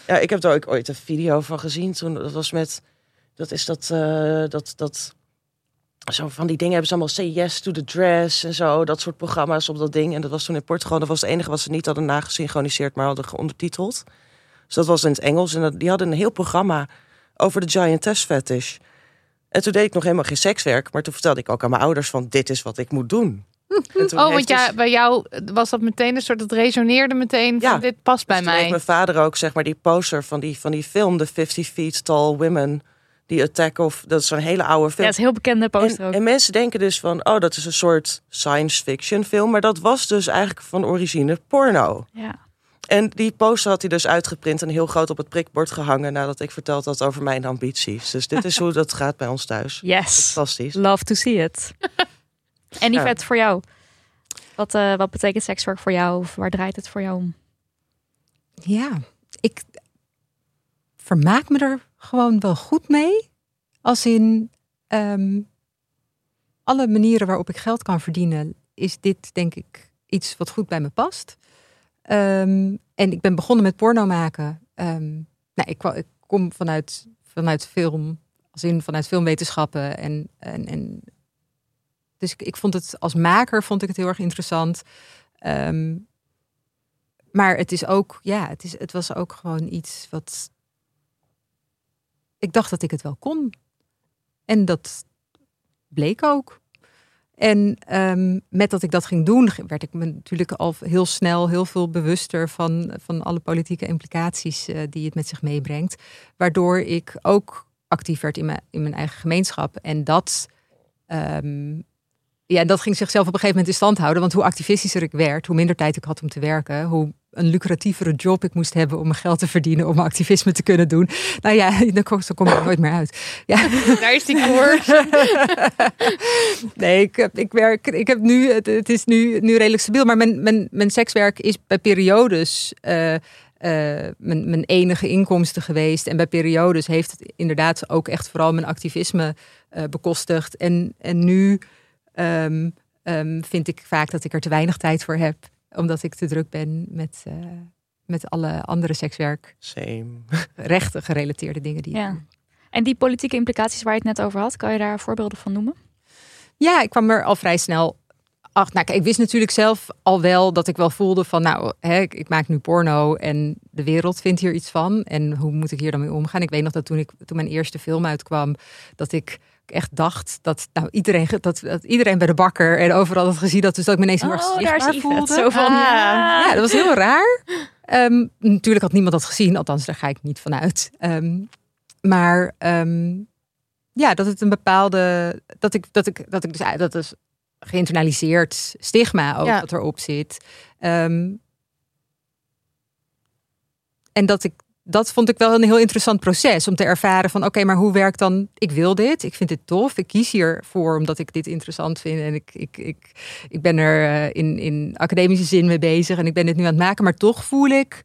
ja. ik heb daar ook ooit een video van gezien. Toen dat was met, dat is dat, uh, dat, dat, zo van die dingen hebben ze allemaal say yes to the dress en zo. Dat soort programma's op dat ding. En dat was toen in Portugal. Dat was het enige wat ze niet hadden nagesynchroniseerd, maar hadden ondertiteld. Dus dat was in het Engels. En die hadden een heel programma over de giantess fetish. En toen deed ik nog helemaal geen sekswerk. Maar toen vertelde ik ook aan mijn ouders van dit is wat ik moet doen. oh, want ja, dus... bij jou was dat meteen een soort, dat resoneerde meteen ja. van dit past bij dus mij. mijn vader ook zeg maar die poster van die, van die film, The 50 Feet Tall Women. Die Attack of, dat is zo'n hele oude film. Ja, is een heel bekende poster en, ook. En mensen denken dus van, oh, dat is een soort science fiction film. Maar dat was dus eigenlijk van origine porno. Ja. En die poster had hij dus uitgeprint en heel groot op het prikbord gehangen nadat ik verteld had over mijn ambities. Dus dit is hoe dat gaat bij ons thuis. Yes. Fantastisch. Love to see it. en die vet voor jou. Wat, uh, wat betekent sekswerk voor jou? Of waar draait het voor jou om? Ja, ik vermaak me er gewoon wel goed mee. Als in um, alle manieren waarop ik geld kan verdienen, is dit denk ik iets wat goed bij me past. Um, en ik ben begonnen met porno maken. Um, nou, ik, kom vanuit, vanuit film, als in vanuit filmwetenschappen. En, en, en dus ik, ik vond het als maker vond ik het heel erg interessant. Ehm, maar het is ook, ja, het, is, het was ook gewoon iets wat. Ik dacht dat ik het wel kon. En dat bleek ook. En ehm, met dat ik dat ging doen, werd ik me natuurlijk al heel snel heel veel bewuster van, van alle politieke implicaties uh, die het met zich meebrengt. Waardoor ik ook actief werd in mijn, in mijn eigen gemeenschap. En dat, um, ja, dat ging zichzelf op een gegeven moment in stand houden. Want hoe activistischer ik werd, hoe minder tijd ik had om te werken, hoe een lucratievere job ik moest hebben om mijn geld te verdienen, om activisme te kunnen doen. Nou ja, dan kom, dan kom ik nooit meer uit. Ja. Daar is die koers. nee, ik, heb, ik werk, ik heb nu, het, het, is nu, nu redelijk stabiel, maar mijn, mijn, mijn sekswerk is bij periodes. Uh, uh, mijn, mijn enige inkomsten geweest. En bij periodes heeft het inderdaad ook echt vooral mijn activisme uh, bekostigd. En, en nu um, um, vind ik vaak dat ik er te weinig tijd voor heb omdat ik te druk ben met, uh, met alle andere sekswerk. Same. Rechten gerelateerde dingen die ja. En die politieke implicaties waar je het net over had, kan je daar voorbeelden van noemen? Ja, ik kwam er al vrij snel achter. Nou, kijk, ik wist natuurlijk zelf al wel dat ik wel voelde van, nou, hè, ik, ik, maak nu porno en de wereld vindt hier iets van. En hoe moet ik hier dan mee omgaan? Ik weet nog dat toen, ik, toen mijn eerste film uitkwam, dat ik echt dacht dat nou, iedereen, dat, dat iedereen bij de bakker en overal had gezien dat. Dus dat ik me ineens heel erg oh, zichtbaar voelde. Zo van, ja. ja. dat was heel raar. Um, natuurlijk had niemand dat gezien, althans daar ga ik niet vanuit. Um, maar um, ja, dat het een bepaalde, dat ik, dat ik, dat ik dus, dat is geïnternaliseerd stigma ook Ja. dat erop zit. Um, en dat ik dat vond ik wel een heel interessant proces om te ervaren van oké, maar hoe werkt dan? Ik wil dit, ik vind dit tof, ik kies hiervoor omdat ik dit interessant vind en ik, ik, ik, ik ben er uh, in, in academische zin mee bezig en ik ben dit nu aan het maken, maar toch voel ik,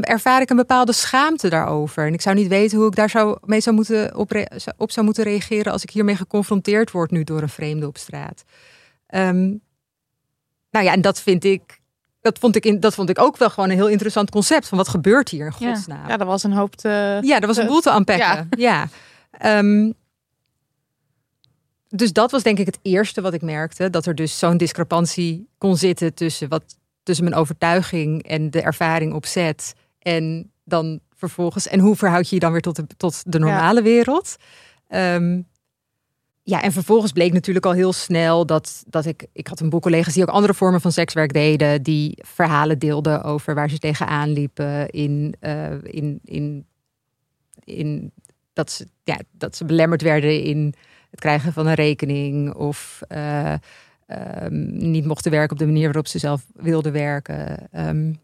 ervaar ik een bepaalde schaamte daarover. En ik zou niet weten hoe ik daar zou, mee zou moeten op, op zou moeten reageren als ik hiermee geconfronteerd word nu door een vreemde op straat. Um, nou ja, en dat vind ik dat vond, ik in, dat vond ik ook wel gewoon een heel interessant concept. Van wat gebeurt hier in godsnaam? Ja, ja er was een hoop te... Ja, er was een boel te aanpakken. Ja. ja. Um, dus dat was denk ik het eerste wat ik merkte. Dat er dus zo'n discrepantie kon zitten tussen, wat, tussen mijn overtuiging en de ervaring op set. En dan vervolgens... En hoe verhoud je je dan weer tot de, tot de normale ja. wereld? Um, ja, en vervolgens bleek natuurlijk al heel snel dat, dat ik... Ik had een boel collega's die ook andere vormen van sekswerk deden. Die verhalen deelden over waar ze tegenaan liepen. In, uh, in, in, in dat, ze, ja, dat ze belemmerd werden in het krijgen van een rekening. Of uh, um, niet mochten werken op de manier waarop ze zelf wilden werken. Um,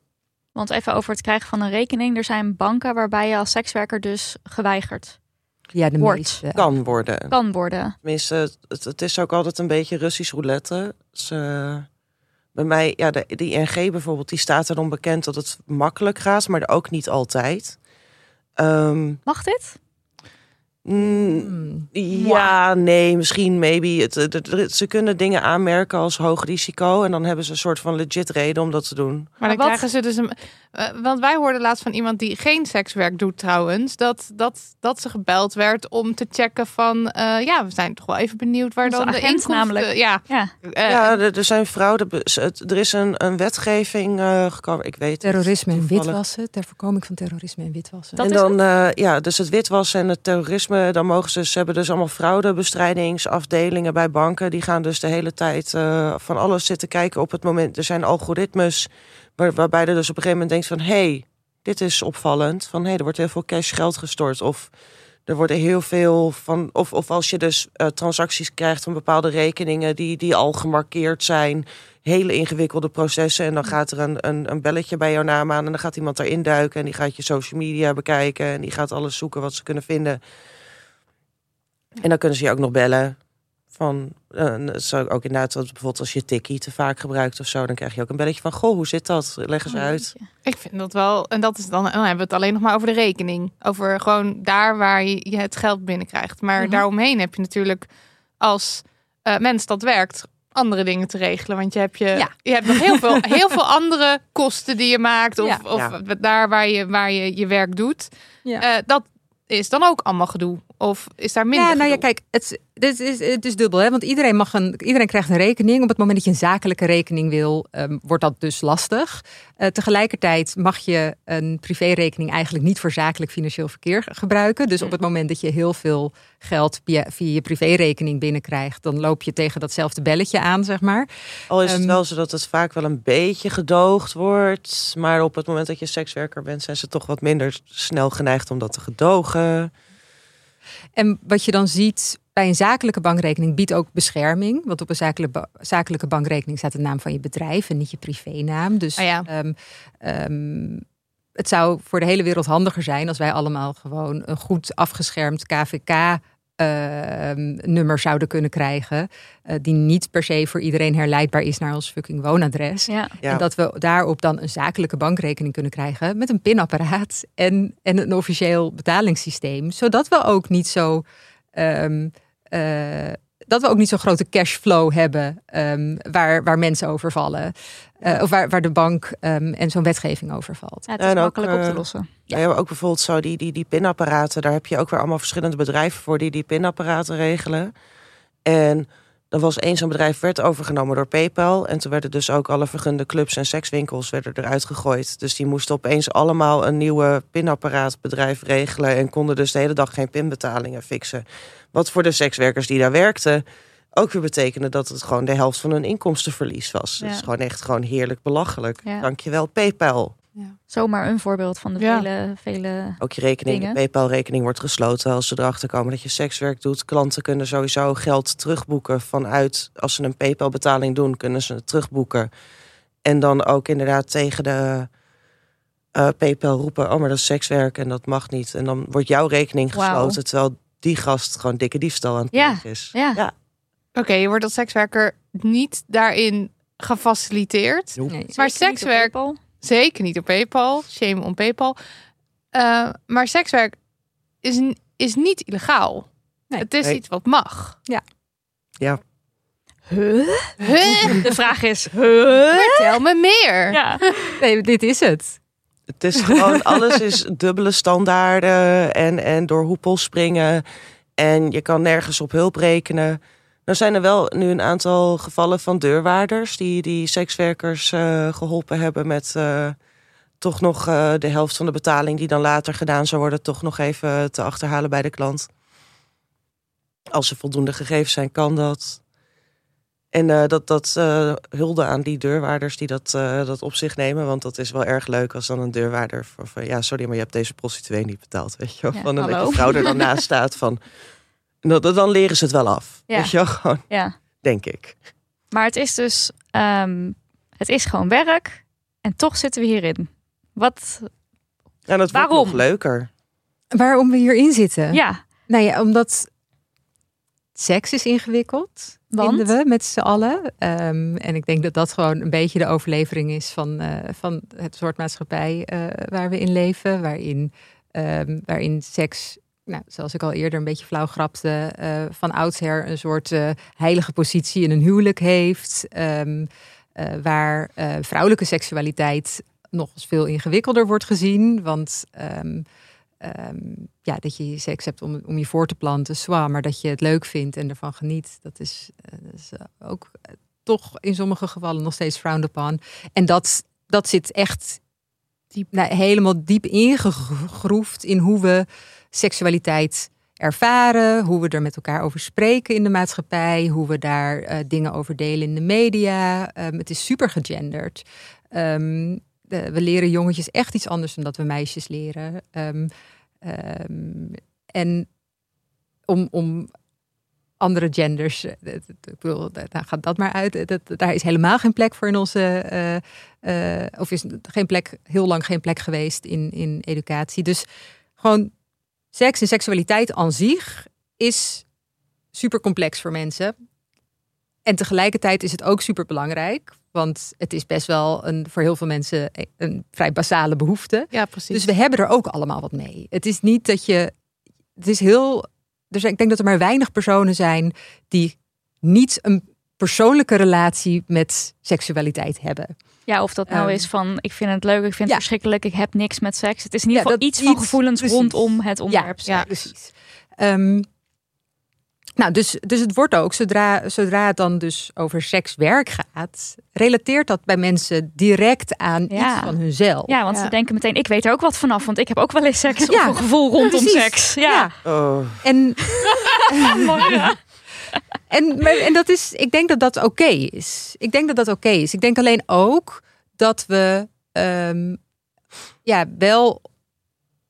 Want even over het krijgen van een rekening. Er zijn banken waarbij je als sekswerker dus geweigerd ja, de wordt. meeste. Kan worden. Kan worden. Tenminste, het, het is ook altijd een beetje Russisch roulette. Dus, uh, bij mij, ja, de, de ING bijvoorbeeld, die staat erom bekend dat het makkelijk gaat, maar ook niet altijd. Um, Mag dit? Mm, ja, nee, misschien, maybe. Het, het, het, ze kunnen dingen aanmerken als hoog risico. En dan hebben ze een soort van legit reden om dat te doen. Maar dan maar krijgen ze dus een. Uh, want wij hoorden laatst van iemand die geen sekswerk doet, trouwens. Dat, dat, dat ze gebeld werd om te checken van. Uh, ja, we zijn toch wel even benieuwd waar Onze dan de inkomsten. namelijk. Ja, ja. Uh, ja er, er, zijn fraude. Er is een, een wetgeving uh, gekomen. Ik weet Terrorisme het, en witwassen. Ter voorkoming van terrorisme en witwassen. Dat en dan, uh, ja, dus het witwassen en het terrorisme. Dan mogen ze. Ze hebben dus allemaal fraudebestrijdingsafdelingen bij banken. Die gaan dus de hele tijd uh, van alles zitten kijken op het moment. Er zijn algoritmes waar, waarbij er dus op een gegeven moment denkt van hé, hey, dit is opvallend. Van hé, hey, er wordt heel veel cash geld gestort. Of er worden heel veel van. Of, of als je dus uh, transacties krijgt van bepaalde rekeningen die, die al gemarkeerd zijn. Hele ingewikkelde processen. En dan gaat er een, een, een belletje bij jouw naam aan. En dan gaat iemand daarin duiken. En die gaat je social media bekijken. En die gaat alles zoeken wat ze kunnen vinden. En dan kunnen ze je ook nog bellen. Van, uh, zo ook inderdaad, bijvoorbeeld als je tikkie te vaak gebruikt of zo, dan krijg je ook een belletje van: Goh, hoe zit dat? Leg eens Oh, uit. Ik vind dat wel, en dat is dan, dan hebben we het alleen nog maar over de rekening. Over gewoon daar waar je, je het geld binnenkrijgt. Maar Mhm. daaromheen heb je natuurlijk als uh, mens dat werkt andere dingen te regelen. Want je hebt, je, Ja. je hebt nog heel veel, heel veel andere kosten die je maakt. Of, Ja. of Ja. daar waar je, waar je je werk doet. Ja. Eh, dat is dan ook allemaal gedoe. Of is daar minder Ja, nou ja, kijk, het, dit is, het is dubbel. Hè? Want iedereen, mag een, iedereen krijgt een rekening. Op het moment dat je een zakelijke rekening wil, ehm, wordt dat dus lastig. Eh, tegelijkertijd mag je een privérekening eigenlijk niet voor zakelijk financieel verkeer gebruiken. Dus op het moment dat je heel veel geld via, via je privérekening binnenkrijgt, dan loop je tegen datzelfde belletje aan, zeg maar. Al is het Ehm, wel zo dat het vaak wel een beetje gedoogd wordt. Maar op het moment dat je sekswerker bent, zijn ze toch wat minder snel geneigd om dat te gedogen. En wat je dan ziet bij een zakelijke bankrekening biedt ook bescherming. Want op een zakelijke, zakelijke bankrekening staat de naam van je bedrijf en niet je privénaam. Dus ja. ehm, ehm, het zou voor de hele wereld handiger zijn als wij allemaal gewoon een goed afgeschermd KVK. Ehm, nummer zouden kunnen krijgen. eh, die niet per se voor iedereen herleidbaar is naar ons fucking woonadres. Ja. Ja. En dat we daarop dan een zakelijke bankrekening kunnen krijgen met een pinapparaat en, en een officieel betalingssysteem. Zodat we ook niet zo. ehm, eh, dat we ook niet zo'n grote cashflow hebben ehm, waar, waar mensen over vallen. Eh, of waar, waar de bank ehm, en zo'n wetgeving over valt. Ja, het is En ook, makkelijk op te eh, lossen. Ja. maar ook bijvoorbeeld zo die, die, die pinapparaten. Daar heb je ook weer allemaal verschillende bedrijven voor die die pinapparaten regelen. En er was één zo'n bedrijf werd overgenomen door PayPal. En toen werden dus ook alle vergunde clubs en sekswinkels werden eruit gegooid. Dus die moesten opeens allemaal een nieuwe pinapparaatbedrijf regelen. En konden dus de hele dag geen pinbetalingen fixen. Wat voor de sekswerkers die daar werkten ook weer betekende dat het gewoon de helft van hun inkomstenverlies was. Ja. Dus gewoon echt gewoon heerlijk belachelijk. Ja. Dankjewel PayPal. Zomaar een voorbeeld van de Ja. vele, vele... Ook je rekening, Dingen. de PayPal-rekening wordt gesloten als ze erachter komen dat je sekswerk doet. Klanten kunnen sowieso geld terugboeken vanuit, als ze een PayPal-betaling doen, kunnen ze het terugboeken. En dan ook inderdaad tegen de eh, PayPal roepen, oh maar dat is sekswerk en dat mag niet. En dan wordt jouw rekening gesloten, terwijl die gast gewoon dikke diefstal aan het Ja, is. ja. ja. Oké, je wordt als sekswerker niet daarin gefaciliteerd. Nee. Maar Zeker niet op sekswerk- PayPal. Zeker niet op PayPal. Shame on PayPal. Eh, maar sekswerk is, is niet illegaal. Nee. het is Nee. iets wat mag. ja. Huh? Huh? De vraag is... Vertel me meer. Ja. Nee, dit is het. Het is gewoon, alles is dubbele standaarden en, en door hoepels springen. En je kan nergens op hulp rekenen. Nou zijn er wel nu een aantal gevallen van deurwaarders die, die sekswerkers eh, geholpen hebben met eh, toch nog eh, de helft van de betaling die dan later gedaan zou worden, toch nog even te achterhalen bij de klant. Als er voldoende gegevens zijn, kan dat. En eh, dat, dat eh, hulde aan die deurwaarders die dat, eh, dat op zich nemen. Want dat is wel erg leuk als dan een deurwaarder... Van, van, ja, sorry, maar je hebt deze prostituee niet betaald. Weet je wel? Ja, van, en dat hallo. je vrouw er dan naast staat van... Dan, dan leren ze het wel af. Ja. Weet je wel? Gewoon, ja. denk ik. Maar het is dus... ehm, het is gewoon werk. En toch zitten we hierin. Wat... En het Waarom? wordt nog leuker. Waarom we hierin zitten? Ja, Nou ja, omdat seks is ingewikkeld, Want? we met z'n allen. Ehm, en ik denk dat dat gewoon een beetje de overlevering is van, eh, van het soort maatschappij eh, waar we in leven. Waarin, ehm, waarin seks, nou, zoals ik al eerder een beetje flauw grapte, eh, van oudsher een soort heilige positie in een huwelijk heeft. Ehm, eh, waar vrouwelijke seksualiteit nog eens veel ingewikkelder wordt gezien. Want ehm, ja, dat je seks hebt om, om je voor te planten, zwaar, maar dat je het leuk vindt en ervan geniet, dat is, eh, eh, ook eh, toch in sommige gevallen nog steeds frowned upon. En dat, dat zit echt diep, nou, helemaal diep ingegroefd in hoe we seksualiteit ervaren, hoe we er met elkaar over spreken in de maatschappij, hoe we daar dingen over delen in de media. Ehm, het is super gegenderd. Ehm, we leren jongetjes echt iets anders dan dat we meisjes leren. Ehm, ehm, en om, om andere genders, eh, ik bedoel, daar gaat dat maar uit. Dat- daar is helemaal geen plek voor in onze, eh, eh, of is geen plek, heel lang geen plek geweest in, in educatie. Dus gewoon seks en seksualiteit aan zich is super complex voor mensen. En tegelijkertijd is het ook super belangrijk. Want het is best wel een, voor heel veel mensen een vrij basale behoefte. Ja, precies. Dus we hebben er ook allemaal wat mee. Het is niet dat je. Het is heel. Dus ik denk dat er maar weinig personen zijn die niet een persoonlijke relatie met seksualiteit hebben. Ja, of dat nou Ehm. is van ik vind het leuk, ik vind het Ja. verschrikkelijk, ik heb niks met seks. Het is in ieder geval iets van gevoelens precies. rondom het onderwerp. Ja, precies. Ehm, nou, dus, dus het wordt ook, zodra, zodra het dan dus over sekswerk gaat, relateert dat bij mensen direct aan Ja. iets van hunzelf. Ja, want Ja. ze denken meteen, ik weet er ook wat vanaf, want ik heb ook wel eens seks of Ja, een gevoel rondom precies. seks. Ja, Oh. En, en, maar, en dat is, ik denk dat dat oké is. Ik denk dat dat oké is. Ik denk alleen ook dat we ehm, ja, wel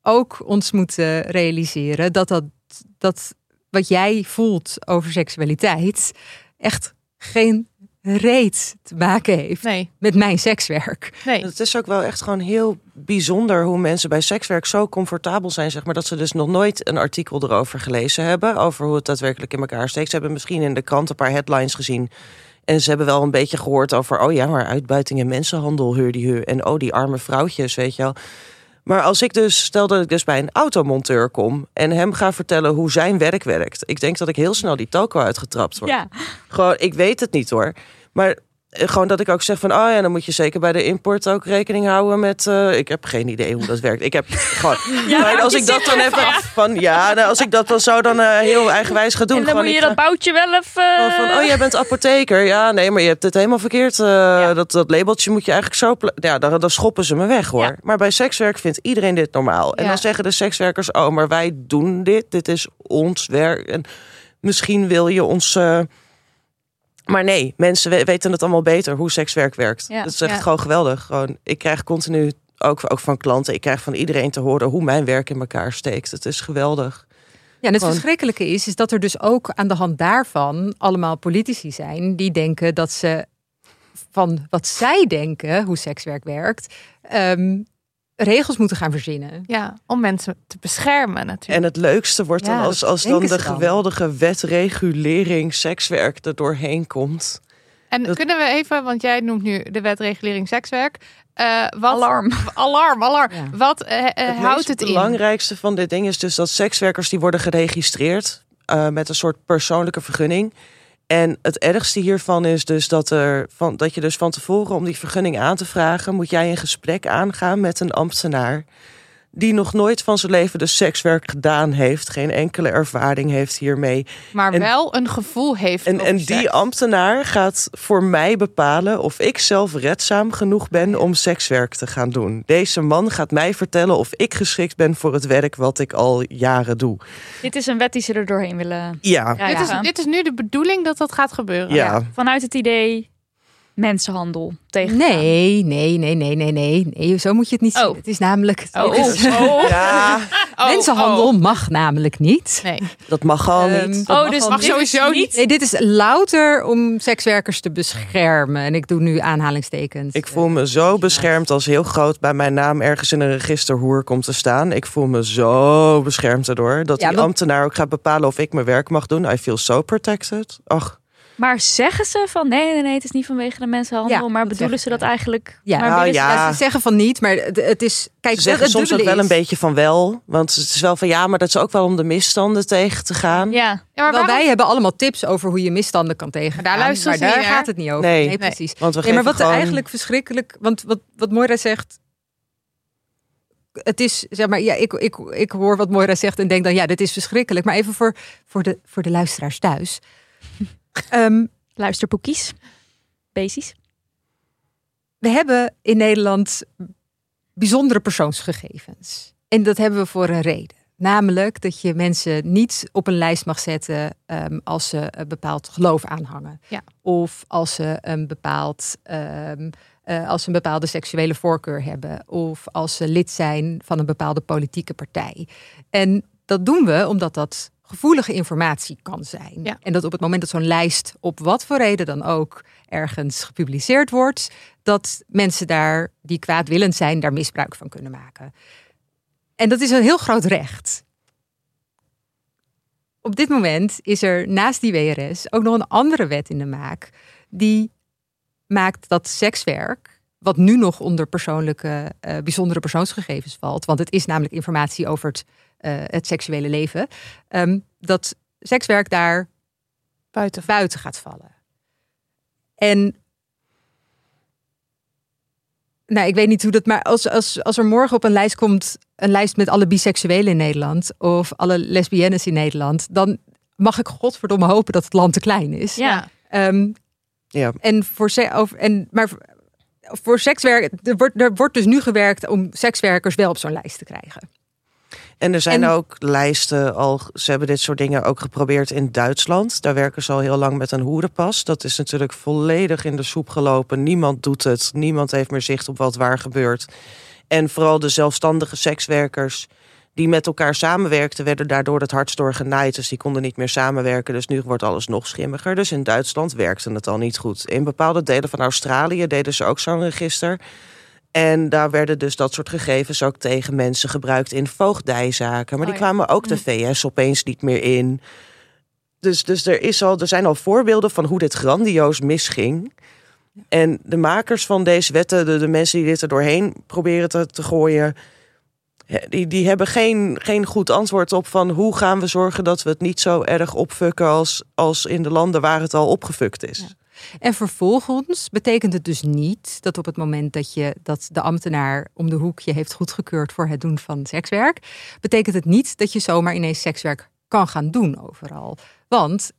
ook ons moeten realiseren dat, dat, dat wat jij voelt over seksualiteit echt geen reet te maken heeft Nee, met mijn sekswerk. nee. Het is ook wel echt gewoon heel bijzonder hoe mensen bij sekswerk zo comfortabel zijn, zeg maar, dat ze dus nog nooit een artikel erover gelezen hebben, over hoe het daadwerkelijk in elkaar steekt. Ze hebben misschien in de krant een paar headlines gezien. En ze hebben wel een beetje gehoord over, oh ja, maar uitbuiting en mensenhandel, heur die heur. En oh, die arme vrouwtjes, weet je wel. Maar als ik dus, stel dat ik dus bij een automonteur kom en hem ga vertellen hoe zijn werk werkt. Ik denk dat ik heel snel die toko uitgetrapt word. ja. Gewoon, ik weet het niet hoor. Maar gewoon dat ik ook zeg van, oh ja, dan moet je zeker bij de import ook rekening houden met. eh, ik heb geen idee hoe dat werkt. Ik heb gewoon. maar als ik dat dan even van, ja, nou, als ik dat dan zo dan eh, heel eigenwijs ga doen. En dan gewoon, moet je dat boutje wel even... gewoon van, oh, jij bent apotheker. Ja, nee, maar je hebt het helemaal verkeerd. eh, dat, dat labeltje moet je eigenlijk zo. Ja, dan, dan schoppen ze me weg hoor. Ja. Maar bij sekswerk vindt iedereen dit normaal. En Ja. dan zeggen de sekswerkers, oh, maar wij doen dit. Dit is ons werk. En misschien wil je ons. Maar nee, mensen we- weten het allemaal beter hoe sekswerk werkt. Ja. Dat is echt Ja. gewoon geweldig. Gewoon, ik krijg continu, ook, ook van klanten, ik krijg van iedereen te horen hoe mijn werk in elkaar steekt. Het is geweldig. Ja, en het Gewoon- verschrikkelijke is, is dat er dus ook aan de hand daarvan allemaal politici zijn die denken dat ze van wat zij denken, hoe sekswerk werkt, ehm, regels moeten gaan verzinnen. Ja, om mensen te beschermen natuurlijk. En het leukste wordt dan Ja, als, als dan de dan. geweldige wetregulering sekswerk er doorheen komt. En dat- kunnen we even, want jij noemt nu de wetregulering sekswerk. eh, wat, Alarm. Alarm, alarm. Ja. Wat eh, eh, Het houdt het in? belangrijkste van dit ding is dus dat sekswerkers die worden geregistreerd eh, met een soort persoonlijke vergunning. En het ergste hiervan is dus dat, er van, dat je dus van tevoren om die vergunning aan te vragen, moet jij een gesprek aangaan met een ambtenaar die nog nooit van zijn leven dus sekswerk gedaan heeft, geen enkele ervaring heeft hiermee. Maar En- wel een gevoel heeft. En, en die ambtenaar gaat voor mij bepalen of ik zelf redzaam genoeg ben om sekswerk te gaan doen. Deze man gaat mij vertellen of ik geschikt ben voor het werk wat ik al jaren doe. Dit is een wet die ze er doorheen willen Ja, Dit, is, dit is nu de bedoeling dat dat gaat gebeuren. ja. Vanuit het idee mensenhandel tegen. Nee, nee, nee, nee, nee, nee, nee. Zo moet je het niet Oh. zien. Het is namelijk. Oh, is- oh. Ja, Oh, mensenhandel oh. mag namelijk niet. Nee. dat mag al Ehm, niet. dat Oh, mag dus mag sowieso niet. Nee, dit is louter om sekswerkers te beschermen. En ik doe nu aanhalingstekens. Ik voel me zo beschermd als heel groot bij mijn naam ergens in een register hoer komt te staan. Ik voel me zo beschermd erdoor. Dat Ja, die ambtenaar ook gaat bepalen of ik mijn werk mag doen. I feel so protected. Ach, Maar zeggen ze van nee, nee, nee, het is niet vanwege de mensenhandel. Ja, maar bedoelen ze dat eigenlijk? Ja. maar Nou, ja. Ja, ze zeggen van niet, maar het, het is. Kijk, ze zeggen het soms ook wel een beetje van wel. Want het is wel van ja, maar dat is ook wel om de misstanden tegen te gaan. Ja, Ja, maar waarom- wij hebben allemaal tips over hoe je misstanden kan tegengaan. daar luisteren maar ze niet daar naar. gaat het niet over. Nee. Nee, precies. Want we Nee, maar wat gewoon... eigenlijk verschrikkelijk, want wat, wat Moira zegt, het is, zeg maar, ja, ik, ik, ik hoor wat Moira zegt en denk dan, ja, dit is verschrikkelijk. Maar even voor, voor, de, voor de luisteraars thuis. Ehm, luisterboekjes. Basis. we hebben in Nederland bijzondere persoonsgegevens. En dat hebben we voor een reden. Namelijk dat je mensen niet op een lijst mag zetten ehm, als ze een bepaald geloof aanhangen. Ja. Of als ze een bepaald ehm, eh, als ze een bepaalde seksuele voorkeur hebben. Of als ze lid zijn van een bepaalde politieke partij. En dat doen we omdat dat gevoelige informatie kan zijn. Ja. En dat op het moment dat zo'n lijst op wat voor reden dan ook ergens gepubliceerd wordt, dat mensen daar die kwaadwillend zijn, daar misbruik van kunnen maken. En dat is een heel groot recht. Op dit moment is er naast die WRS ook nog een andere wet in de maak die maakt dat sekswerk, wat nu nog onder persoonlijke, eh, bijzondere persoonsgegevens valt, want het is namelijk informatie over het, het seksuele leven, ehm, dat sekswerk daar buiten. buiten gaat vallen. En nou, ik weet niet hoe dat, maar als, als, als er morgen op een lijst komt, een lijst met alle biseksuelen in Nederland of alle lesbiennes in Nederland, dan mag ik godverdomme hopen dat het land te klein is. Ja. Ehm, Ja. en voor over, en, maar voor- voor sekswerk, er wordt, er wordt dus nu gewerkt om sekswerkers wel op zo'n lijst te krijgen. En er zijn En- ook lijsten al. Ze hebben dit soort dingen ook geprobeerd in Duitsland. Daar werken ze al heel lang met een hoerenpas. Dat is natuurlijk volledig in de soep gelopen. Niemand doet het. Niemand heeft meer zicht op wat waar gebeurt. En vooral de zelfstandige sekswerkers die met elkaar samenwerkten, werden daardoor het hardst door genaaid. Dus die konden niet meer samenwerken. Dus nu wordt alles nog schimmiger. Dus in Duitsland werkte het al niet goed. In bepaalde delen van Australië deden ze ook zo'n register. En daar werden dus dat soort gegevens ook tegen mensen gebruikt in voogdijzaken. Maar die Oh ja. kwamen ook de VS opeens niet meer in. Dus, dus er, is al, er zijn al voorbeelden van hoe dit grandioos misging. En de makers van deze wetten, de, de mensen die dit er doorheen proberen te, te gooien, die, die hebben geen, geen goed antwoord op van hoe gaan we zorgen dat we het niet zo erg opfukken als, als in de landen waar het al opgefukt is. Ja. En vervolgens betekent het dus niet dat op het moment dat je dat de ambtenaar om de hoek je heeft goedgekeurd voor het doen van sekswerk, betekent het niet dat je zomaar ineens sekswerk kan gaan doen overal. Want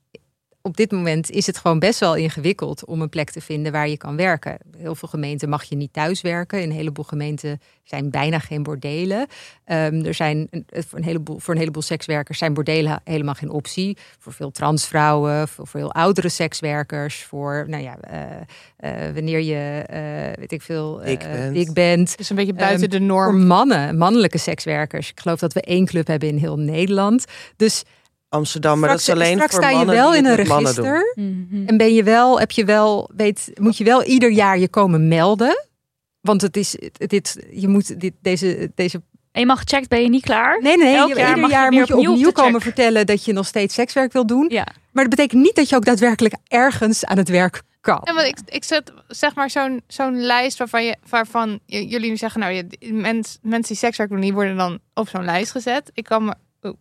op dit moment is het gewoon best wel ingewikkeld om een plek te vinden waar je kan werken. Heel veel gemeenten mag je niet thuis werken. In een heleboel gemeenten zijn bijna geen bordelen. Ehm, er zijn een- voor een, heleboel, voor een heleboel sekswerkers zijn bordelen helemaal geen optie. Voor veel transvrouwen, voor veel oudere sekswerkers, voor nou ja, eh, eh, wanneer je eh, weet ik veel, eh, Dik bent. dik bent. Dus een beetje buiten Ehm, de Voor norm. mannen, mannelijke sekswerkers. Ik geloof dat we één club hebben in heel Nederland. Dus Amsterdam, maar dat is alleen straks voor sta je mannen wel die in het een met mannen doen. register. Mhm. En ben je wel, heb je wel, weet, moet je wel ieder jaar je komen melden. Want het is, dit, je moet dit, deze, deze. Eenmaal gecheckt ben je niet klaar. Nee, nee, nee. Elk je- jaar ieder mag je jaar weer moet je opnieuw op opnieuw komen check. vertellen dat je nog steeds sekswerk wil doen. Ja. Maar dat betekent niet dat je ook daadwerkelijk ergens aan het werk kan. Ja, want ik, ik zet zeg maar zo'n zo'n lijst waarvan, je, waarvan jullie nu zeggen, nou, je, mens, mensen die sekswerk doen, die worden dan op zo'n lijst gezet. Ik kan me, oeh,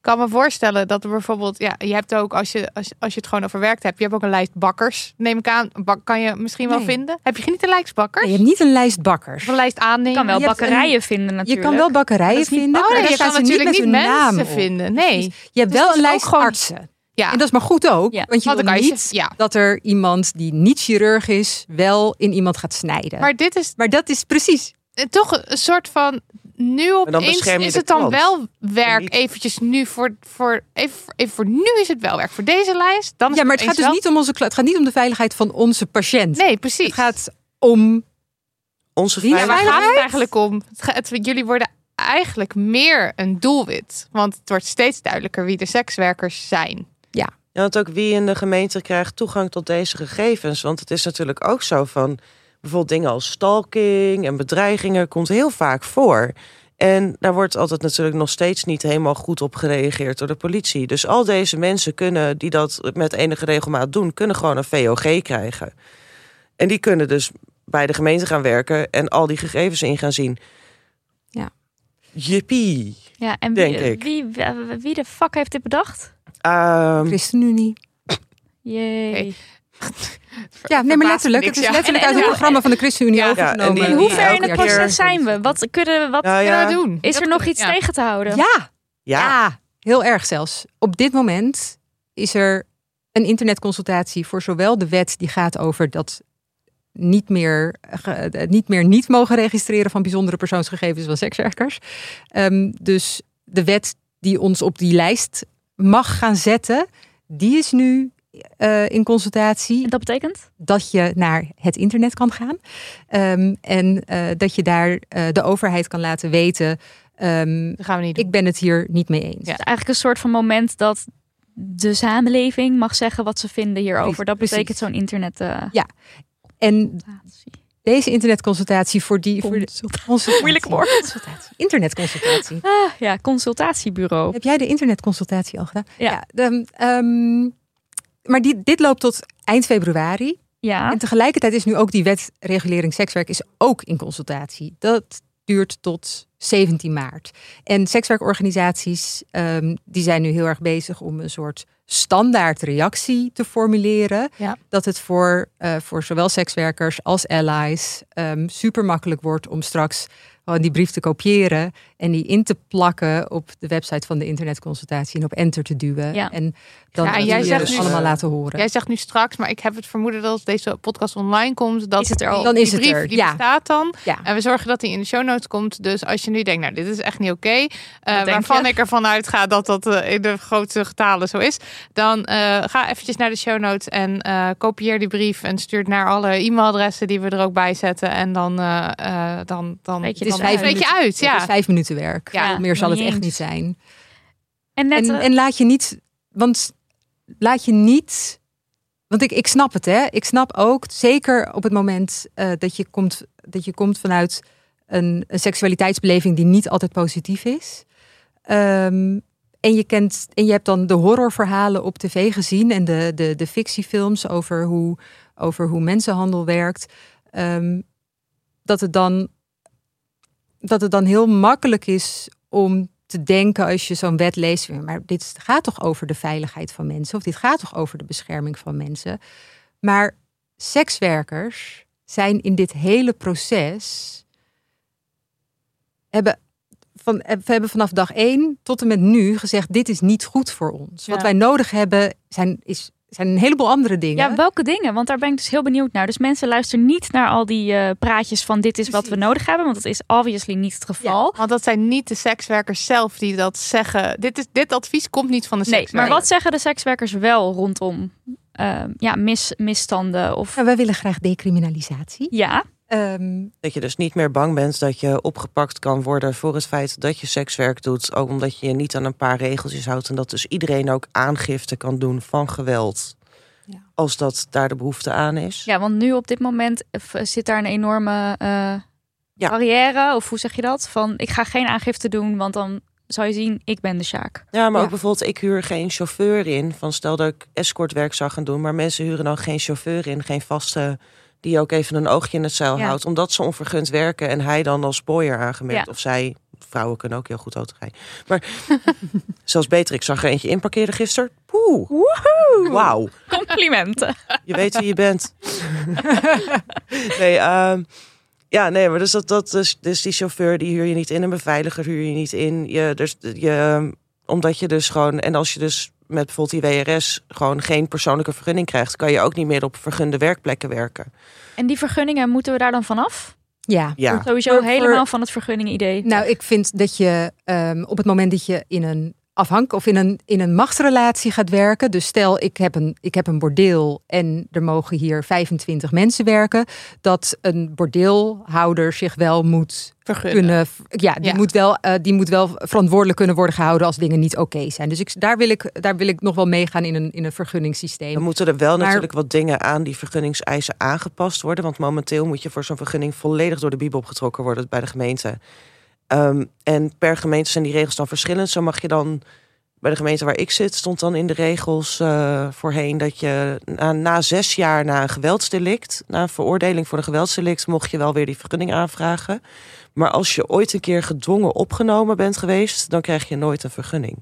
kan me voorstellen dat er bijvoorbeeld, ja, je hebt ook, als je, als, als je het gewoon overwerkt hebt, je hebt ook een lijst bakkers, neem ik aan. Bak, kan je misschien wel Nee. vinden. Heb je niet een lijst bakkers? Nee, je hebt niet een lijst bakkers. Of een lijst aannemen? Je kan wel Je bakkerijen vinden Je natuurlijk. kan wel bakkerijen niet- vinden, Oh, maar nee, daar je kan niet natuurlijk met niet hun naam mensen vinden. Nee. Je hebt Dus wel een lijst gewoon- artsen. Ja. En dat is maar goed ook, Ja. want je Want wil je niet ja. dat er iemand die niet chirurg is, wel in iemand gaat snijden. Maar dit is Maar dat is precies. eh, toch een soort van nu opeens is het dan klant. wel werk niet- eventjes nu voor voor even, even voor nu is het wel werk voor deze lijst dan is Ja, maar het gaat dus wel- niet om onze Het gaat niet om de veiligheid van onze patiënt. nee precies Het gaat om. Onze Wie- ja, waar veiligheid. gaat het eigenlijk om het, jullie worden eigenlijk meer een doelwit want het wordt steeds duidelijker wie de sekswerkers zijn Ja, want ook wie in de gemeente krijgt toegang tot deze gegevens. Want het is natuurlijk ook zo van bijvoorbeeld dingen als stalking en bedreigingen komt heel vaak voor. En daar wordt altijd natuurlijk nog steeds niet helemaal goed op gereageerd door de politie. Dus al deze mensen kunnen, die dat met enige regelmaat doen, kunnen gewoon een VOG krijgen. En die kunnen dus bij de gemeente gaan werken en al die gegevens in gaan zien. Ja. Jippie. Ja, en Denk wie, ik. Wie, wie, wie de fuck heeft dit bedacht? Ehm, ChristenUnie. Jee. Ja, nee, maar letterlijk. Het is letterlijk uit het programma van de ChristenUnie Ja, overgenomen. en die- In die hoever in elke het keer- proces zijn we? Wat kunnen we, wat ja. kunnen we doen is er nog iets ja. tegen te houden? Ja, ja. ja, heel erg zelfs. Op dit moment is er een internetconsultatie voor zowel de wet die gaat over dat niet meer, ge- niet meer niet mogen registreren van bijzondere persoonsgegevens van sekswerkers. Ehm, dus de wet die ons op die lijst mag gaan zetten, die is nu eh, in consultatie En dat betekent? dat je naar het internet kan gaan. Ehm, en eh, dat je daar eh, de overheid kan laten weten. ehm, dat gaan we niet doen ik ben het hier niet mee eens. Ja. Eigenlijk een soort van moment dat de samenleving mag zeggen wat ze vinden hierover. Dat Precies. betekent zo'n internet. eh, En deze internetconsultatie voor die. Voor de, consultatie. Moeilijk woord. Consultatie. Internetconsultatie. Ah, ja, consultatiebureau. Heb jij de internetconsultatie al gedaan? Ja. de, ehm, maar die, dit loopt tot eind februari. Ja. En tegelijkertijd is nu ook die wet regulering sekswerk is ook in consultatie. Dat duurt tot 17 maart. En sekswerkorganisaties ehm, die zijn nu heel erg bezig om een soort standaard reactie te formuleren. Ja. Dat het voor, eh, voor zowel sekswerkers als allies ehm, super makkelijk wordt om straks gewoon die brief te kopiëren en die in te plakken op de website van de internetconsultatie en op enter te duwen. Ja. En dan Ja, en jij zegt dus nu- allemaal laten horen. Jij zegt nu straks, maar ik heb het vermoeden dat als deze podcast online komt, dat Is het er al? Dan is het brief er, die ja. bestaat dan. Ja. En we zorgen dat die in de show notes komt. Dus als je nu denkt, nou, dit is echt niet oké, eh, waarvan ik ervan uitga dat dat eh, in de grootste getalen zo is, dan eh, ga eventjes naar de show notes en kopieer die brief en stuur het naar alle e-mailadressen die we er ook bij zetten. En dan, eh, dan, dan, Weet je dan minuten. uit. Het is vijf minuten werk. Ja, Meer zal het echt niet zijn. En net, En, en laat je niet, want laat je niet, want ik, ik snap het hè. Ik snap ook, zeker op het moment eh, dat, je komt, dat je komt vanuit een, een seksualiteitsbeleving die niet altijd positief is. Ehm, en je kent en je hebt dan de horrorverhalen op tv gezien en de, de, de fictiefilms over hoe, over hoe mensenhandel werkt. Ehm, dat het dan dat het dan heel makkelijk is om te denken als je zo'n wet leest, maar dit gaat toch over de veiligheid van mensen of dit gaat toch over de bescherming van mensen. Maar sekswerkers zijn in dit hele proces hebben van, eh, we hebben vanaf dag één tot en met nu gezegd: dit is niet goed voor ons. Wat wij nodig hebben zijn, is, zijn een heleboel andere dingen. ja, welke dingen? Want daar ben ik dus heel benieuwd naar. Dus mensen luisteren niet naar al die eh, praatjes van dit is wat we nodig hebben. Want dat is obviously niet het geval. Want dat zijn niet de sekswerkers zelf die dat zeggen. Dit, is, dit advies komt niet van de Nee, sekswerker. maar wat zeggen de sekswerkers wel rondom eh, ja, mis, misstanden? Of Nou, wij willen graag decriminalisatie. ja, Ehm, Dat je dus niet meer bang bent dat je opgepakt kan worden voor het feit dat je sekswerk doet. Ook omdat je je niet aan een paar regeltjes houdt. En dat dus iedereen ook aangifte kan doen van geweld. Ja. Als dat daar de behoefte aan is. ja, want nu op dit moment eh, zit daar een enorme Ja. barrière. Of hoe zeg je dat? Van ik ga geen aangifte doen, want dan zou je zien, ik ben de Sjaak. Ja, maar Ja. ook bijvoorbeeld, ik huur geen chauffeur in. Van stel dat ik escortwerk zou gaan doen. Maar mensen huren dan geen chauffeur in. Geen vaste, die ook even een oogje in het zeil Ja. houdt. Omdat ze onvergund werken. En hij dan als boyer aangemerkt. Ja. Of zij, vrouwen kunnen ook heel goed autorijden. Maar zelfs beter, ik zag er eentje inparkeerde gisteren. Poeh. Wauw. Complimenten. Je weet wie je bent. nee, ehm, ja, nee, maar dus, dat, dat, dus, dus die chauffeur die huur je niet in, een beveiliger huur je niet in. Je, dus, je, omdat je dus gewoon, en als je dus met bijvoorbeeld die WRS gewoon geen persoonlijke vergunning krijgt, kan je ook niet meer op vergunde werkplekken werken. En die vergunningen, moeten we daar dan vanaf? ja, Ja, Sowieso Voor- voor- helemaal van het vergunningen-idee. Nou, ik vind dat je ehm, op het moment dat je in een afhank of in een, in een machtsrelatie gaat werken. Dus stel, ik heb, een, ik heb een bordeel en er mogen hier 25 mensen werken. Dat een bordeelhouder zich wel moet vergunnen. kunnen. Ja, die, Ja. Moet wel, eh, die moet wel verantwoordelijk kunnen worden gehouden als dingen niet oké zijn. Dus ik, daar, wil ik, daar wil ik nog wel meegaan in een, in een vergunningssysteem. dan moeten er wel Maar- natuurlijk wat dingen aan die vergunningseisen aangepast worden. Want momenteel moet je voor zo'n vergunning volledig door de bibel opgetrokken worden bij de gemeente. Ehm, en per gemeente zijn die regels dan verschillend. Zo mag je dan bij de gemeente waar ik zit, stond dan in de regels eh, voorheen dat je na, na zes jaar na een geweldsdelict, na een veroordeling voor een geweldsdelict, mocht je wel weer die vergunning aanvragen. Maar als je ooit een keer gedwongen opgenomen bent geweest, dan krijg je nooit een vergunning.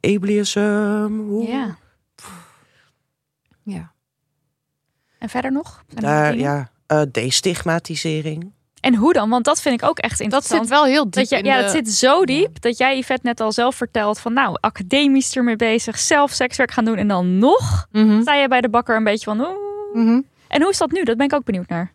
Ableism. Ja. Ja. En verder nog? Daar, ja, eh, destigmatisering. En hoe dan? Want dat vind ik ook echt Dat interessant. zit wel heel diep Dat je, in ja, de- dat zit zo diep dat jij Yvette net al zelf vertelt van nou, academisch ermee bezig, zelf sekswerk gaan doen en dan nog Mhm. sta je bij de bakker een beetje van oeh. Mhm. En hoe is dat nu? Dat ben ik ook benieuwd naar.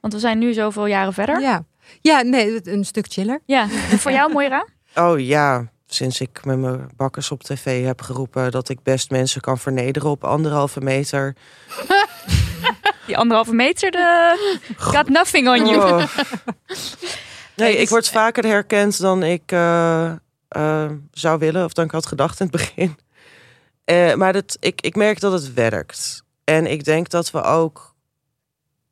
Want we zijn nu zoveel jaren verder. Ja. ja, nee, een stuk chiller. Ja. En voor jou, Moira? Oh ja, sinds ik met mijn bakkers op tv heb geroepen dat ik best mensen kan vernederen op anderhalve meter. Die anderhalve meter, de... got nothing on you. Oh. Nee, ik word vaker herkend dan ik eh, eh, zou willen of dan ik had gedacht in het begin. Eh, maar dat, ik, ik merk dat het werkt. En ik denk dat we ook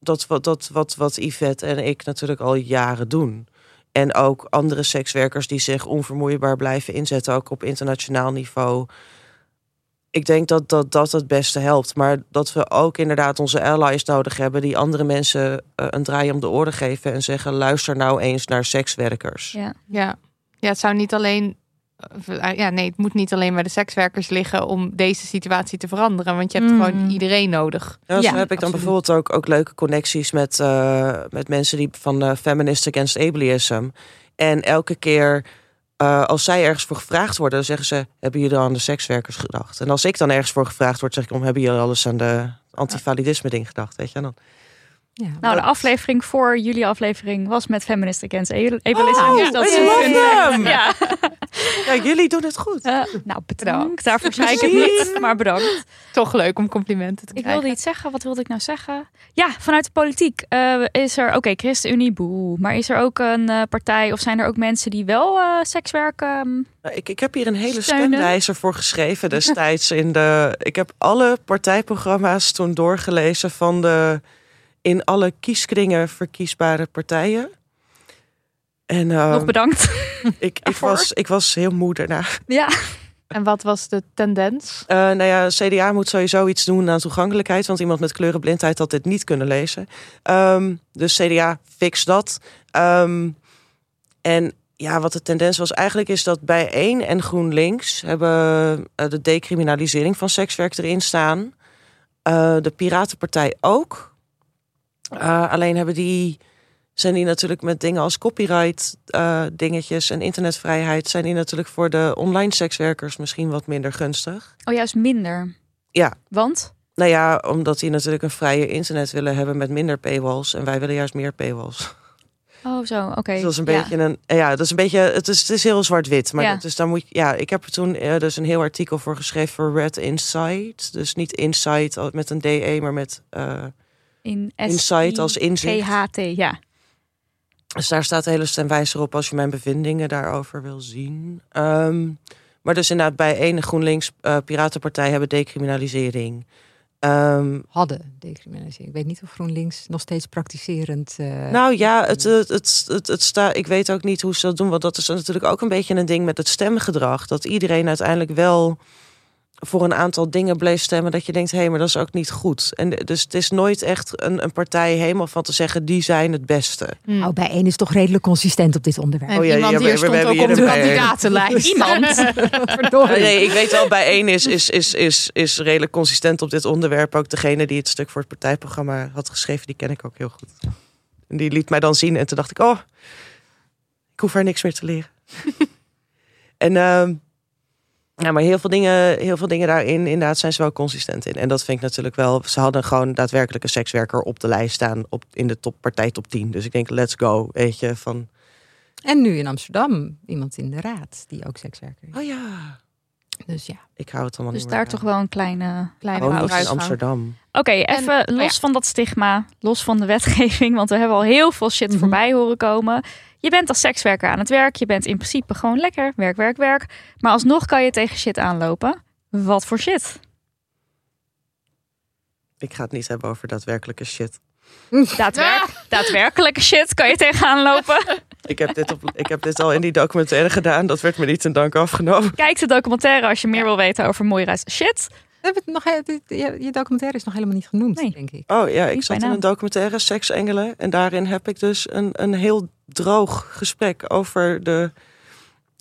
dat wat, dat, wat, wat Yvette en ik natuurlijk al jaren doen. En ook andere sekswerkers die zich onvermoeibaar blijven inzetten, ook op internationaal niveau. Ik denk dat, dat dat het beste helpt. Maar dat we ook inderdaad onze allies nodig hebben... die andere mensen eh, een draai om de oren geven... en zeggen, luister nou eens naar sekswerkers. Ja. Ja. ja, het zou niet alleen. eh, Ja, nee, het moet niet alleen bij de sekswerkers liggen om deze situatie te veranderen. Want je hebt Mm. gewoon iedereen nodig. Ja, zo Ja, heb ik dan absoluut. bijvoorbeeld ook, ook leuke connecties met, eh, met mensen die van eh Feminist Against Ableism. En elke keer eh, als zij ergens voor gevraagd worden, dan zeggen ze: Hebben jullie aan de sekswerkers gedacht? En als ik dan ergens voor gevraagd word, zeg ik: om Hebben jullie alles aan de antivalidisme ding gedacht? Weet je dan? Ja. Nou, de aflevering voor jullie aflevering was met Feminist Against Ableism. Oh, dus dat is een-! Ja. Ja, jullie doen het goed. Eh, nou, bedankt. Daarvoor zei ik het niet, maar bedankt. Toch leuk om complimenten te Ik krijgen. wilde iets zeggen. Wat wilde ik nou zeggen? Ja, vanuit de politiek eh, is er... Oké, ChristenUnie, boe. Maar is er ook een eh, partij of zijn er ook mensen die wel eh sekswerk... ehm, Nou, Ik, ik heb hier een hele Steunen. stemwijzer voor geschreven destijds. In de, ik heb alle partijprogramma's toen doorgelezen van de in alle kieskringen verkiesbare partijen. En ehm, nog bedankt. ik, ik, was, ik was heel moe daarna. ja. En wat was de tendens? Eh, nou ja, CDA moet sowieso iets doen aan toegankelijkheid. Want iemand met kleurenblindheid had dit niet kunnen lezen. Ehm, dus CDA, fix dat. Ehm, en ja, wat de tendens was eigenlijk is dat bij één en GroenLinks hebben eh, de decriminalisering van sekswerk erin staan. Eh, de Piratenpartij ook. Eh, alleen hebben die, zijn die natuurlijk met dingen als copyright eh, dingetjes en internetvrijheid... zijn die natuurlijk voor de online sekswerkers misschien wat minder gunstig. Oh, juist minder. Ja. Want? Nou ja, omdat die natuurlijk een vrije internet willen hebben met minder paywalls. En wij willen juist meer paywalls. Oh, zo. Oké. Dus dat is een Ja. beetje een. Ja, dat is een beetje. Het is, het is heel zwart-wit. Maar Ja. dus daar moet je. Ja, ik heb er toen eh, dus een heel artikel voor geschreven voor Red Insight. Dus niet Insight met een DE, maar met. In Insight als inzicht. GHT, ja. dus daar staat de hele stemwijzer op als je mijn bevindingen daarover wil zien. Ehm, maar dus inderdaad, bij ene GroenLinks eh, Piratenpartij hebben decriminalisering. Ehm, Hadden decriminalisering. Ik weet niet of GroenLinks nog steeds praktiserend... eh, Nou ja, het, het, het, het, het sta, ik weet ook niet hoe ze dat doen. Want dat is natuurlijk ook een beetje een ding met het stemgedrag. Dat iedereen uiteindelijk wel voor een aantal dingen bleef stemmen. Dat je denkt, hé, hey, maar dat is ook niet goed. En dus het is nooit echt een, een partij helemaal van te zeggen, die zijn het beste. Nou, bij één is toch redelijk consistent op dit onderwerp. Oh ja, iemand ja, hier we- we stond hebben ook hier op de kandidatenlijst. Iemand. Verdorie. Nee, nee, ik weet wel, bij één is, is, is, is, is redelijk consistent op dit onderwerp. Ook degene die het stuk voor het partijprogramma had geschreven, die ken ik ook heel goed. En die liet mij dan zien en toen dacht ik, oh, ik hoef haar niks meer te leren. en ehm, ja, maar heel veel, dingen, heel veel dingen daarin, inderdaad, zijn ze wel consistent in. En dat vind ik natuurlijk wel. Ze hadden gewoon daadwerkelijk een sekswerker op de lijst staan op, in de top, partij top 10. Dus ik denk, let's go. Weet je, van. En nu in Amsterdam iemand in de raad die ook sekswerker is. Oh ja, Dus ja. ik hou het allemaal Dus niet daar meer toch wel een kleine... Kleine Oh, in. Amsterdam. Oké, even En- oh los ja. van dat stigma, los van de wetgeving, want we hebben al heel veel shit Mhm. voorbij horen komen. Je bent als sekswerker aan het werk, je bent in principe gewoon lekker, werk, werk, werk. Maar alsnog kan je tegen shit aanlopen. Wat voor shit? Ik ga het niet hebben over daadwerkelijke shit. Daadwerk, Daadwerkelijke shit kan je tegenaan lopen. Ik heb, dit op, ik heb dit al in die documentaire gedaan. Dat werd me niet ten dank afgenomen. Kijk de documentaire als je meer wil weten over mooie reis. Shit. Nog, je, documentaire is nog helemaal niet genoemd, Nee. denk ik. Oh ja, ik Niet zat in een documentaire, Seksengelen. En daarin heb ik dus een, een heel droog gesprek over de...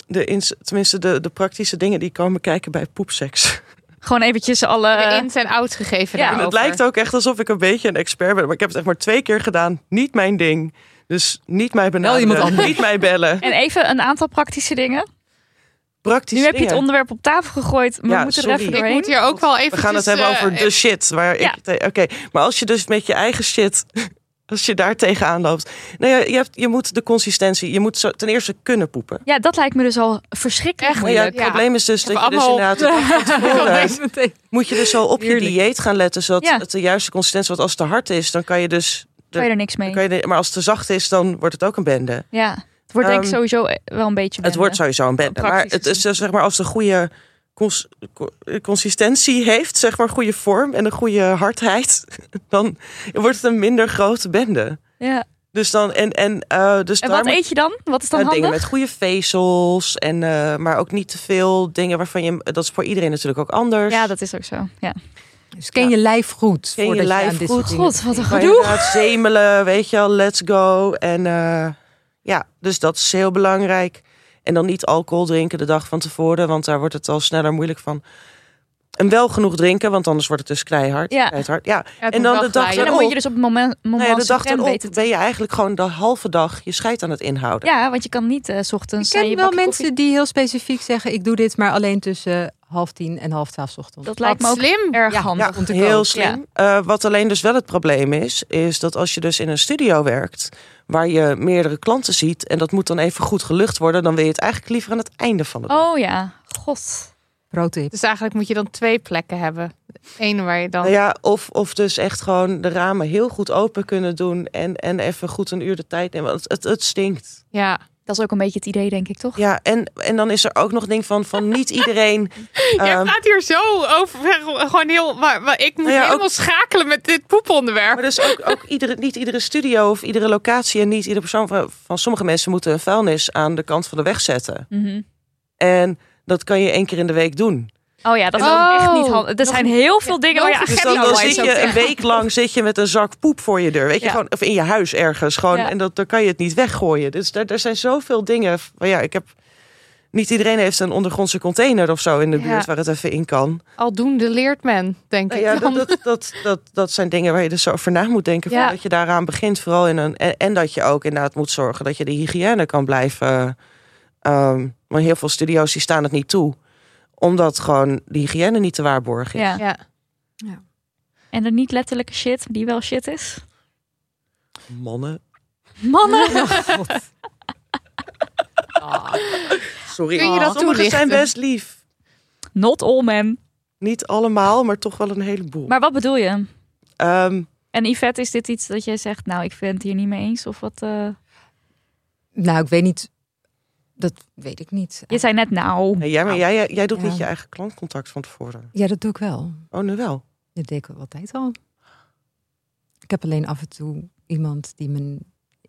de ins, tenminste, de, de praktische dingen die komen kijken bij poepseks. Gewoon eventjes alle... De ins en outs gegeven Ja, daarover. het lijkt ook echt alsof ik een beetje een expert ben. Maar ik heb het echt maar twee keer gedaan. Niet mijn ding. Dus niet mij benaderen. iemand anders. Niet mij bellen. En even een aantal praktische dingen. Praktisch Nu heb je het onderwerp op tafel gegooid, maar Ja, we moeten er sorry. even Ik doorheen. moet hier ook wel even. We gaan het hebben over de shit. Waar Ja. ik te- Oké, maar als je dus met je eigen shit, als je daar tegenaan loopt. Nou ja, je, hebt, je moet de consistentie, je moet zo, ten eerste kunnen poepen. Ja, dat lijkt me dus al verschrikkelijk Echt Maar ja, het probleem is dus Ik dat je dus inderdaad de tevoren moet je dus zo op je dieet gaan letten, zodat Ja. het de juiste consistentie. Want als het te hard is, dan kan je dus. Kan je er niks mee. dan kan je de- maar als het te zacht is, dan wordt het ook een bende. Ja, het wordt denk ik Ehm, sowieso wel een beetje Het wordt sowieso een bende. Maar het is dus, zeg maar als het een goede cons- co- consistentie heeft, zeg maar goede vorm en een goede hardheid, dan wordt het een minder grote bende. Ja, Dus dan, en, en, eh, dus En wat eet je dan? Wat is dan Ja, dingen handig? met goede vezels. En, eh, maar ook niet te veel dingen waarvan je... Dat is voor iedereen natuurlijk ook anders. Ja, dat is ook zo. Ja. Dus ken je lijf goed. Ken je lijf aan dit goed. God, wat een gedoe. zemelen, weet je wel, let's go. En eh, ja, dus dat is heel belangrijk. En dan niet alcohol drinken de dag van tevoren, want daar wordt het al sneller moeilijk van. En wel genoeg drinken, want anders wordt het dus keihard. Ja. keihard. ja. En dan de dag En dan moet je dus op het moment, moment Nou ja, de dag erop ben je eigenlijk gewoon de halve dag je scheid aan het inhouden. Ja, want je kan niet eh, s Ik ochtends... ken eh, je wel mensen koffie- die heel specifiek zeggen... ik doe dit maar alleen tussen half tien en half twaalf 's ochtends. Dat lijkt me ook slim. erg Ja, handig. om te heel slim. Eh, wat alleen dus wel het probleem is, is dat als je dus in een studio werkt, waar je meerdere klanten ziet en dat moet dan even goed gelucht worden, dan wil je het eigenlijk liever aan het einde van de dag. Oh ja, god. Pro-tip. Dus eigenlijk moet je dan twee plekken hebben. Eén waar je dan... Nou ja, of, of dus echt gewoon de ramen heel goed open kunnen doen en, en even goed een uur de tijd nemen. Want het, het stinkt. Ja. Dat is ook een beetje het idee, denk ik, toch? Ja, en, en dan is er ook nog ding van, van niet iedereen. Jij ehm, praat hier zo over. Gewoon heel. Maar, maar ik moet Nou ja, helemaal ook- schakelen met dit poeponderwerp. maar dus ook, ook iedere, niet iedere studio of iedere locatie en niet iedere persoon van, van sommige mensen moeten een vuilnis aan de kant van de weg zetten. Mhm. En dat kan je één keer in de week doen. Oh ja, dat is Oh. echt niet handig. Er zijn heel veel dingen waar je. Dus agenda dan, zit je een week lang zit je met een zak poep voor je deur. Weet je, Ja. gewoon, of in je huis ergens. Gewoon, Ja. En dat, dan kan je het niet weggooien. Dus daar, er zijn zoveel dingen. Maar ja, ik heb. Niet iedereen heeft een ondergrondse container of zo in de Ja. buurt waar het even in kan. Aldoende leert men, denk Nou ik. ja, dan. dat, dat, dat, dat, dat zijn dingen waar je dus over na moet denken. Ja. Voordat je daaraan begint. Vooral in een, en, en dat je ook inderdaad moet zorgen dat je de hygiëne kan blijven. ehm maar heel veel studio's die staan het niet toe. Omdat gewoon de hygiëne niet te waarborgen is. Ja. Ja. En de niet letterlijke shit, die wel shit is. Mannen. Mannen! Sorry. Kun je dat Sommigen zijn best lief. Not all men. Niet allemaal, maar toch wel een heleboel. Maar wat bedoel je? Ehm, En Yvette, is dit iets dat jij zegt, nou, ik ben het hier niet mee eens? Of wat? eh? Nou, ik weet niet. Dat weet ik niet. Je zei net nou. nee, jij, maar jij, jij doet Ja. niet je eigen klantcontact van tevoren. Ja, dat doe ik wel. Oh, nu wel. Dat deed ik wel altijd al. Ik heb alleen af en toe iemand die mijn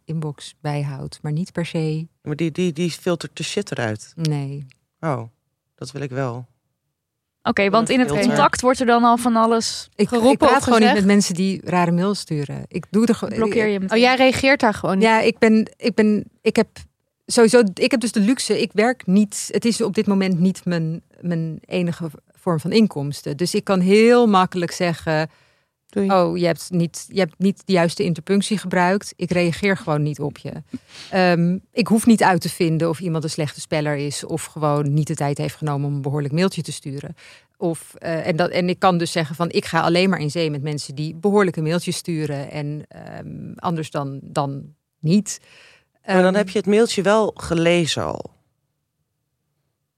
inbox bijhoudt, maar niet per se. Maar die, die, die filtert de shit eruit. Nee. Oh, dat wil ik wel. Oké, want in het contact wordt er dan al van alles. Ik, Geroepen ik praat of gewoon niet met mensen die rare mails sturen. Ik doe er gewoon. Blokkeer je meteen. Oh, jij reageert daar gewoon niet. Ja, ik ben, ik ben, ik heb sowieso, ik heb dus de luxe. Ik werk niet. Het is op dit moment niet mijn, mijn enige vorm van inkomsten. Dus ik kan heel makkelijk zeggen. Doei. Oh, je hebt, niet, je hebt niet de juiste interpunctie gebruikt. Ik reageer gewoon niet op je. Ehm, ik hoef niet uit te vinden of iemand een slechte speller is. Of gewoon niet de tijd heeft genomen om een behoorlijk mailtje te sturen. Of, eh, en, dat, en ik kan dus zeggen van ik ga alleen maar in zee met mensen die behoorlijke mailtjes sturen. En ehm, anders dan, dan niet. Maar dan Ehm, heb je het mailtje wel gelezen al.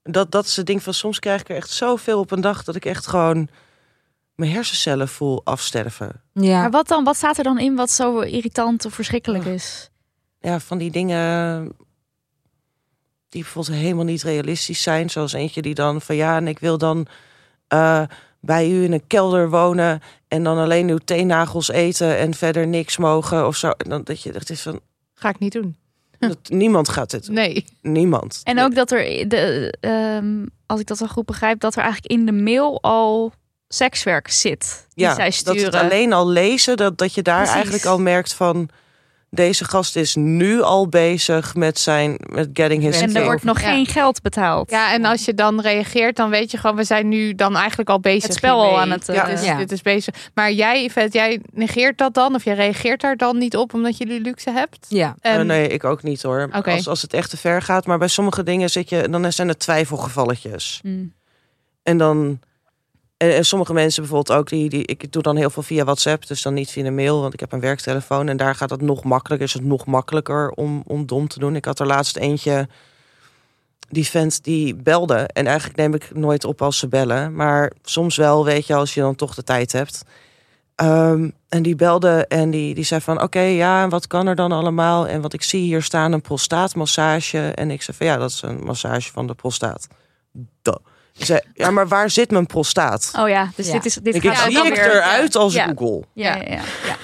Dat, dat is het ding van soms krijg ik er echt zoveel op een dag dat ik echt gewoon mijn hersencellen voel afsterven. Ja, Maar wat dan? Wat staat er dan in wat zo irritant of verschrikkelijk is? Ja, van die dingen die bijvoorbeeld helemaal niet realistisch zijn. Zoals eentje die dan van ja, en ik wil dan eh, bij u in een kelder wonen en dan alleen uw teennagels eten en verder niks mogen of zo. En Dan, dat je dat is van Ga ik niet doen. dat, niemand gaat dit. doen. Nee. Niemand. En ook dat er, de, ehm, als ik dat zo goed begrijp, dat er eigenlijk in de mail al sekswerk zit. Die ja, zij dat sturen. het alleen al lezen, dat, dat je daar Precies. eigenlijk al merkt van deze gast is nu al bezig met zijn met getting his en er wordt nog Ja. geen geld betaald. Ja, en als je dan reageert, dan weet je gewoon, we zijn nu dan eigenlijk al bezig. Het spel al aan het, eh, Ja. Dit is, Ja. dit is bezig. Maar jij, Yvette, jij negeert dat dan? Of jij reageert daar dan niet op omdat je die luxe hebt? ja. En, Eh, nee, ik ook niet hoor. Als, als het echt te ver gaat. Maar bij sommige dingen zit je, dan zijn er twijfelgevalletjes. Mm. En dan. En, sommige mensen bijvoorbeeld ook, die, die, ik doe dan heel veel via WhatsApp, dus dan niet via een mail, want ik heb een werktelefoon en daar gaat het nog makkelijker, is het nog makkelijker om, om dom te doen. Ik had er laatst eentje, die vent die belde en eigenlijk neem ik nooit op als ze bellen, maar soms wel, weet je, als je dan toch de tijd hebt. Ehm, en die belde en die, die zei van, oké, ja, en wat kan er dan allemaal? En wat ik zie hier staan, een prostaatmassage. En ik zei van, ja, dat is een massage van de prostaat. Duh. Ik zei, ja, maar waar zit mijn prostaat? Oh ja, dus Ja. dit is dit Ik, gaat zie ik eruit als Ja. Google. Ja, ja, ja, ja.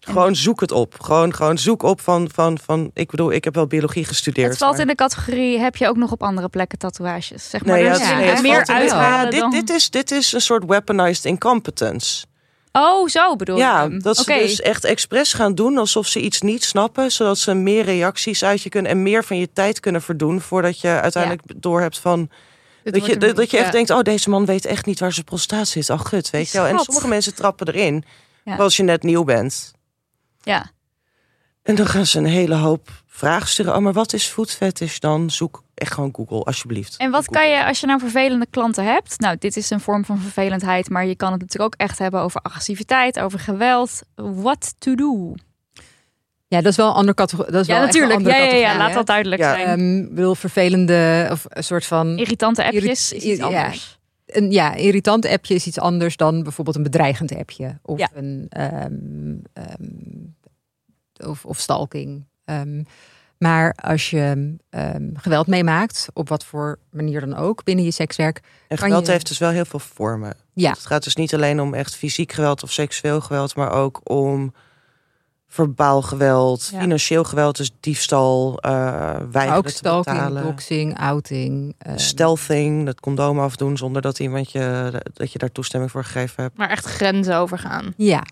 Gewoon zoek het op. Gewoon, gewoon zoek op van, van, van. Ik bedoel, ik heb wel biologie gestudeerd. Het valt maar- in de categorie, heb je ook nog op andere plekken tatoeages? Zeg maar, Nee, ja, dus het- je nee, het meer uithalen Ja, dit, dit, is, dit is een soort weaponized incompetence. Oh, zo bedoel Ja, je hem. dat ze dus echt expres gaan doen alsof ze iets niet snappen, zodat ze meer reacties uit je kunnen en meer van je tijd kunnen verdoen voordat je uiteindelijk doorhebt van dat je, dat, je echt ja. denkt, oh deze man weet echt niet waar zijn prostaat zit. Oh gut, weet je wel. En sommige mensen trappen erin Ja. als je net nieuw bent. Ja. En dan gaan ze een hele hoop vragen sturen. Oh, maar wat is food fetish dan? Zoek echt gewoon Google, alsjeblieft. En wat Google. kan je als je nou vervelende klanten hebt? Nou, dit is een vorm van vervelendheid, maar je kan het natuurlijk ook echt hebben over agressiviteit, over geweld. What to do? Ja, dat is wel een andere categorie. Dat is Ja, wel echt een natuurlijk. andere Ja, ja, ja, laat dat duidelijk Ja. zijn. Ehm, ik bedoel, vervelende of een soort van. Irritante appjes Irrit- is iets ja. anders. Een ja, irritant appje is iets anders dan bijvoorbeeld een bedreigend appje. Of Ja. een ehm, ehm, of, of stalking. Ehm, maar als je ehm, geweld meemaakt, op wat voor manier dan ook, binnen je sekswerk. En kan geweld je- heeft dus wel heel veel vormen. Ja, Het gaat dus niet alleen om echt fysiek geweld of seksueel geweld, maar ook om verbaal geweld, Ja. financieel geweld, dus diefstal, eh weigeren ook te stalking, betalen. doxing, outing. ehm, Stealthing, het condoom afdoen zonder dat iemand je dat je daar toestemming voor gegeven hebt. Maar echt grenzen overgaan. Ja,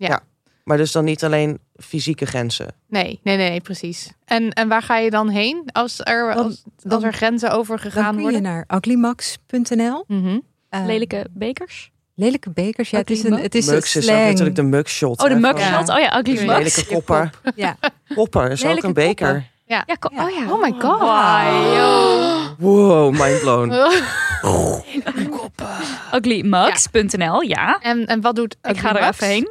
Maar dus dan niet alleen fysieke grenzen. Nee, nee, nee, nee, precies. En, en waar ga je dan heen als er, Dan- als, dan- als er grenzen dan overgegaan kun je worden? naar uglymax.nl. Mhm. Ehm, Lelijke bekers. Lelijke bekers. Ja, het is een, Ugly het is een Mugs is ook slang. natuurlijk de mugshot. Oh, de hè, van- mugshot. Oh ja, ugly Ja. mugs. Lelijke kopper. Ja. Kopper is ook Lelijke een beker. Ja, ko- Ja. oh ja. Oh my god. Wow, mind blown. Uglymugs.nl, ja. En, en wat doet Ik ga er Ugly even heen.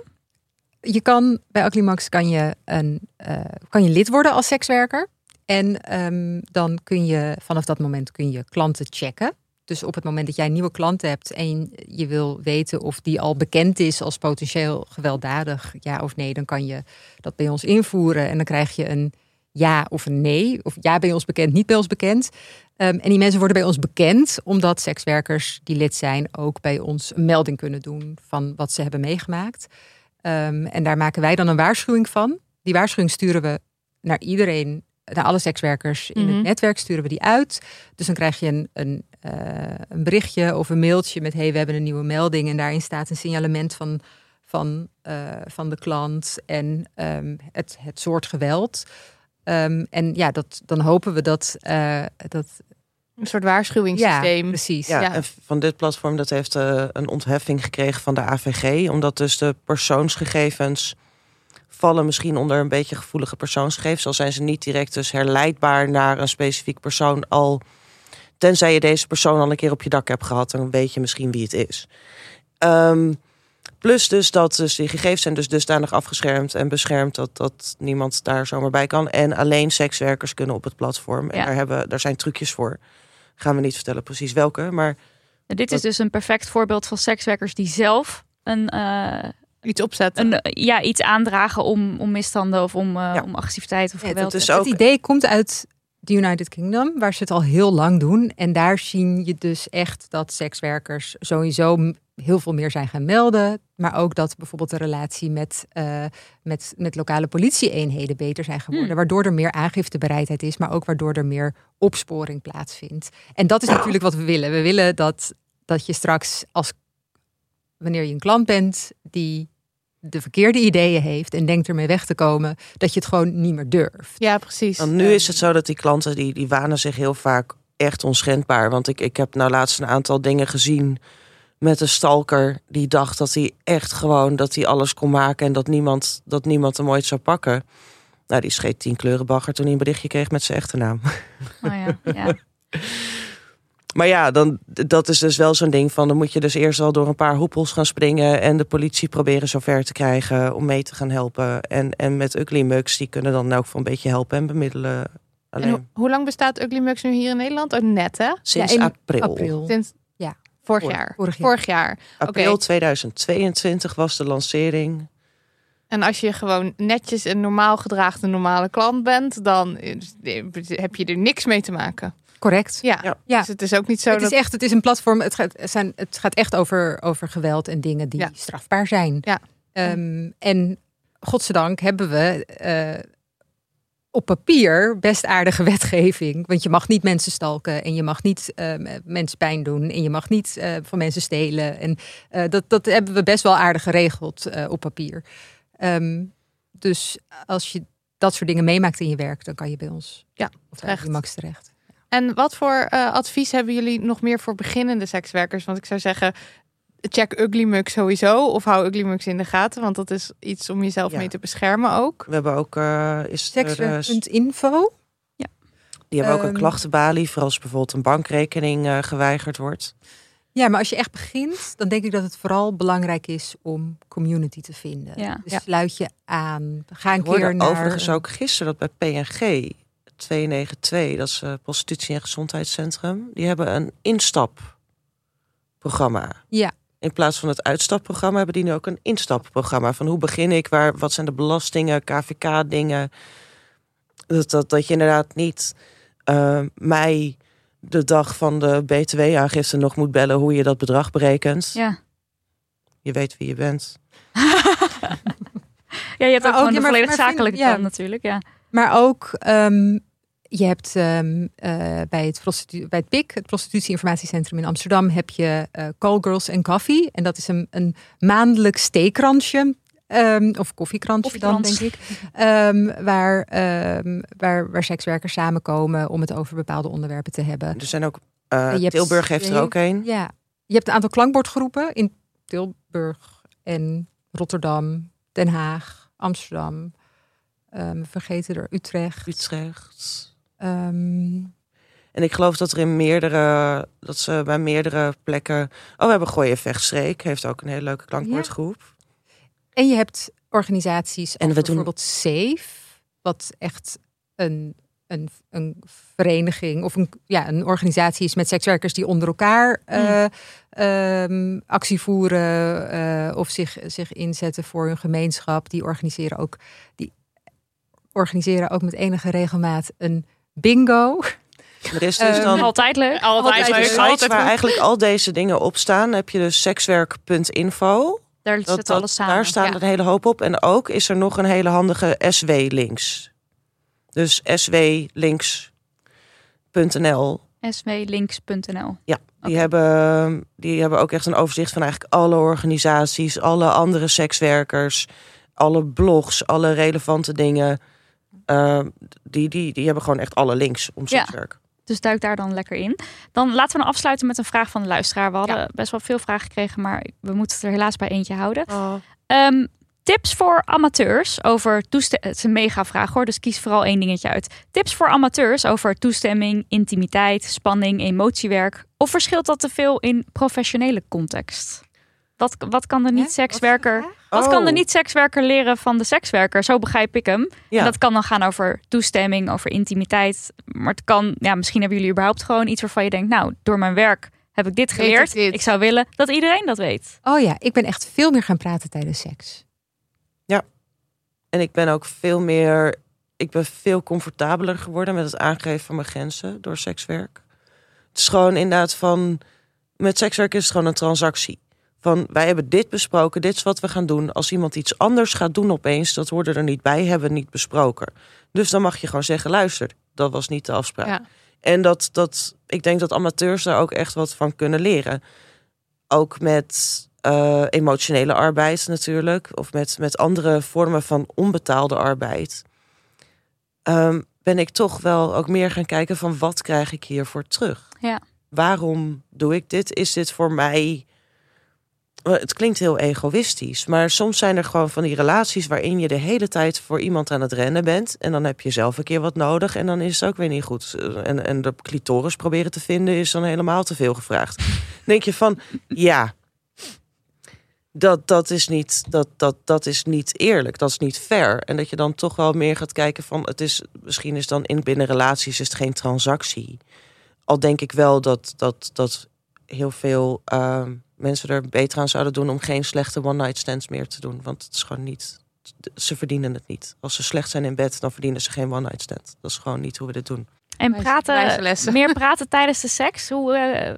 Je kan bij Uglymax kan je, een, eh, kan je lid worden als sekswerker. En ehm, dan kun je vanaf dat moment kun je klanten checken. Dus op het moment dat jij nieuwe klanten hebt en je wil weten of die al bekend is als potentieel gewelddadig, ja of nee, dan kan je dat bij ons invoeren. En dan krijg je een ja of een nee. Of ja bij ons bekend, niet bij ons bekend. Ehm, en die mensen worden bij ons bekend omdat sekswerkers die lid zijn ook bij ons een melding kunnen doen van wat ze hebben meegemaakt. Ehm, en daar maken wij dan een waarschuwing van. Die waarschuwing sturen we naar iedereen, naar alle sekswerkers in Mhm. het netwerk, sturen we die uit. Dus dan krijg je een, een, een berichtje of een mailtje met: hey, we hebben een nieuwe melding. En daarin staat een signalement van, van, eh, van de klant en ehm, het, het soort geweld. Ehm, en ja, dat, dan hopen we dat. eh, dat Een soort ja, waarschuwingssysteem. precies. Ja, Ja. en van dit platform dat heeft eh, een ontheffing gekregen van de AVG. Omdat dus de persoonsgegevens vallen misschien onder een beetje gevoelige persoonsgegevens. Al zijn ze niet direct dus herleidbaar naar een specifiek persoon. Al tenzij je deze persoon al een keer op je dak hebt gehad, dan weet je misschien wie het is. Ehm, plus dus dat dus die gegevens zijn dus dusdanig afgeschermd en beschermd dat, dat niemand daar zomaar bij kan. En alleen sekswerkers kunnen op het platform. En Ja. daar, hebben, daar zijn trucjes voor. Gaan we niet vertellen precies welke, maar Dit is dus een perfect voorbeeld van sekswerkers die zelf een, eh, Iets opzetten. een, ja, iets aandragen om, om misstanden of om, eh, Ja. om agressiviteit of geweld. ook- Het idee komt uit de United Kingdom, waar ze het al heel lang doen. En daar zie je dus echt dat sekswerkers sowieso heel veel meer zijn gaan melden. Maar ook dat bijvoorbeeld de relatie met, eh, met, met lokale politieeenheden beter zijn geworden. Hmm. Waardoor er meer aangiftebereidheid is, maar ook waardoor er meer opsporing plaatsvindt. En dat is natuurlijk wat we willen. We willen dat, dat je straks als wanneer je een klant bent die de verkeerde ideeën heeft en denkt ermee weg te komen, dat je het gewoon niet meer durft. ja, precies. Want nu is het zo dat die klanten die, die wanen zich heel vaak echt onschendbaar. Want ik, ik heb nou laatst een aantal dingen gezien met een stalker die dacht dat hij echt gewoon dat hij alles kon maken en dat niemand, dat niemand hem ooit zou pakken. Nou, die scheet tien kleuren bagger toen hij een berichtje kreeg met zijn echte naam. Oh ja, ja. Maar ja, dan, dat is dus wel zo'n ding van... dan moet je dus eerst al door een paar hoepels gaan springen... en de politie proberen zover te krijgen om mee te gaan helpen. En, en met Ugly Mugs, die kunnen dan ook van een beetje helpen en bemiddelen. En Alleen hoe, lang bestaat Ugly Mugs nu hier in Nederland? Oh, net hè? sinds Ja, in april. April. Sinds Ja. vorig Vorig- jaar. vorig jaar. Vorig jaar. April Oké. 2022 was de lancering. En als je gewoon netjes en normaal gedraagde normale klant bent, dan is- heb je er niks mee te maken. Correct. Ja. Ja. Ja. Dus het is ook niet zo het dat... is echt, het is een platform. Het gaat, het zijn, het gaat echt over, over geweld en dingen die Ja. strafbaar zijn. Ja. Ehm, en godzijdank hebben we eh, op papier best aardige wetgeving. Want je mag niet mensen stalken en je mag niet eh, mensen pijn doen en je mag niet eh, van mensen stelen. En eh, dat, dat hebben we best wel aardig geregeld eh, op papier. Ehm, dus als je dat soort dingen meemaakt in je werk, dan kan je bij ons Ja, of terecht. Max terecht. En wat voor eh, advies hebben jullie nog meer voor beginnende sekswerkers? Want ik zou zeggen, check Ugly Mug sowieso. Of hou Ugly Mugs in de gaten. Want dat is iets om jezelf Ja. mee te beschermen ook. We hebben ook, eh, is eh, Sekswerk.info. die hebben ook een Ehm, klachtenbalie voor als bijvoorbeeld een bankrekening eh, geweigerd wordt. Ja, maar als je echt begint, dan denk ik dat het vooral belangrijk is om community te vinden. Ja. Dus Ja. sluit je aan. Ga een Ik hoorde keer naar... overigens ook gisteren dat bij PNG 292, dat is eh, prostitutie en gezondheidscentrum, die hebben een instapprogramma. Ja. In plaats van het uitstapprogramma hebben die nu ook een instapprogramma. Van hoe begin ik, waar, wat zijn de belastingen, KVK-dingen. Dat, dat, dat je inderdaad niet eh, mij de dag van de BTW-aangifte nog moet bellen hoe je dat bedrag berekent. Ja. Je weet wie je bent. Ja, je hebt Maar ook gewoon ja, de maar- volledig maar vind- zakelijke ja. kant natuurlijk. Ja. Maar ook, ehm, je hebt ehm, eh, bij, het prostitu- bij het PIC, het Prostitutie-informatiecentrum in Amsterdam, heb je eh Call Girls and Coffee. En dat is een, een maandelijks theekransje. ehm, of koffiekransje dan, denk ik. Ehm, waar, ehm, waar, waar sekswerkers samenkomen om het over bepaalde onderwerpen te hebben. Er zijn ook, eh, je hebt- Tilburg heeft er ook een. Ja, je hebt een aantal klankbordgroepen in Tilburg en Rotterdam, Den Haag, Amsterdam. Ehm, vergeten er Utrecht. Utrecht. Ehm, En ik geloof dat er in meerdere, dat ze bij meerdere plekken. Oh, we hebben Gooien Vechtstreek, heeft ook een hele leuke klankwoordgroep. en je hebt organisaties En we doen- bijvoorbeeld SAFE, wat echt een, een, een vereniging of een, ja, een organisatie is met sekswerkers die onder elkaar eh, ehm, actie voeren eh, of zich, zich inzetten voor hun gemeenschap. Die organiseren ook, die organiseren ook met enige regelmaat een bingo. Er is dus Ehm, dan Altijd leuk. Altijd leuk. Altijd waar goed. eigenlijk al deze dingen op staan. Heb je dus sekswerk.info. Daar Dat, zit dat, alles samen. daar staan Ja. een hele hoop op. En ook is er nog een hele handige SW-links. Dus swlinks.nl. swlinks.nl. Ja, die, hebben, die hebben ook echt een overzicht van eigenlijk alle organisaties, alle andere sekswerkers, alle blogs, alle relevante dingen. Uh, die, die, die hebben gewoon echt alle links om Ja. sekswerk. Dus duik daar dan lekker in. Dan laten we dan afsluiten met een vraag van de luisteraar. We hadden best wel veel vragen gekregen, maar we moeten het er helaas bij eentje houden. Ehm, tips voor amateurs over toestemming. Het is een mega vraag hoor, dus kies vooral één dingetje uit. Tips voor amateurs over toestemming, intimiteit, spanning, emotiewerk. Of verschilt dat te veel in professionele context? Wat, wat kan de niet-sekswerker... Wat kan de Oh. niet-sekswerker leren van de sekswerker? Zo begrijp ik hem. Ja. En dat kan dan gaan over toestemming, over intimiteit. Maar het kan, ja, misschien hebben jullie überhaupt gewoon iets waarvan je denkt, nou, door mijn werk heb ik dit ik geleerd. dit. Ik zou willen dat iedereen dat weet. Oh ja, ik ben echt veel meer gaan praten tijdens seks. En ik ben ook veel meer, ik ben veel comfortabeler geworden met het aangeven van mijn grenzen door sekswerk. Het is gewoon inderdaad van, met sekswerk is het gewoon een transactie. Van wij hebben dit besproken, dit is wat we gaan doen. Als iemand iets anders gaat doen opeens, dat hoorde er niet bij, hebben we niet besproken. Dus dan mag je gewoon zeggen, luister, dat was niet de afspraak. Ja. En dat, dat, ik denk dat amateurs daar ook echt wat van kunnen leren. Ook met eh, emotionele arbeid natuurlijk. Of met, met andere vormen van onbetaalde arbeid. Ehm, ben ik toch wel ook meer gaan kijken van wat krijg ik hiervoor terug? Ja. Waarom doe ik dit? Is dit voor mij... Eh, Het klinkt heel egoïstisch, maar soms zijn er gewoon van die relaties waarin je de hele tijd voor iemand aan het rennen bent. En dan heb je zelf een keer wat nodig en dan is het ook weer niet goed. Eh, En, en de clitoris proberen te vinden is dan helemaal te veel gevraagd. Denk je van, ja, dat, dat, is niet, dat, dat, dat is niet eerlijk, dat is niet fair. En dat je dan toch wel meer gaat kijken van, het is, misschien is dan in binnen relaties is het geen transactie. Al denk ik wel dat, dat, dat heel veel ehm, mensen er beter aan zouden doen om geen slechte one-night stands meer te doen. Want het is gewoon niet, ze verdienen het niet. Als ze slecht zijn in bed, dan verdienen ze geen one-night stand. Dat is gewoon niet hoe we dit doen. En praten, meer praten tijdens de seks. Hoe eh,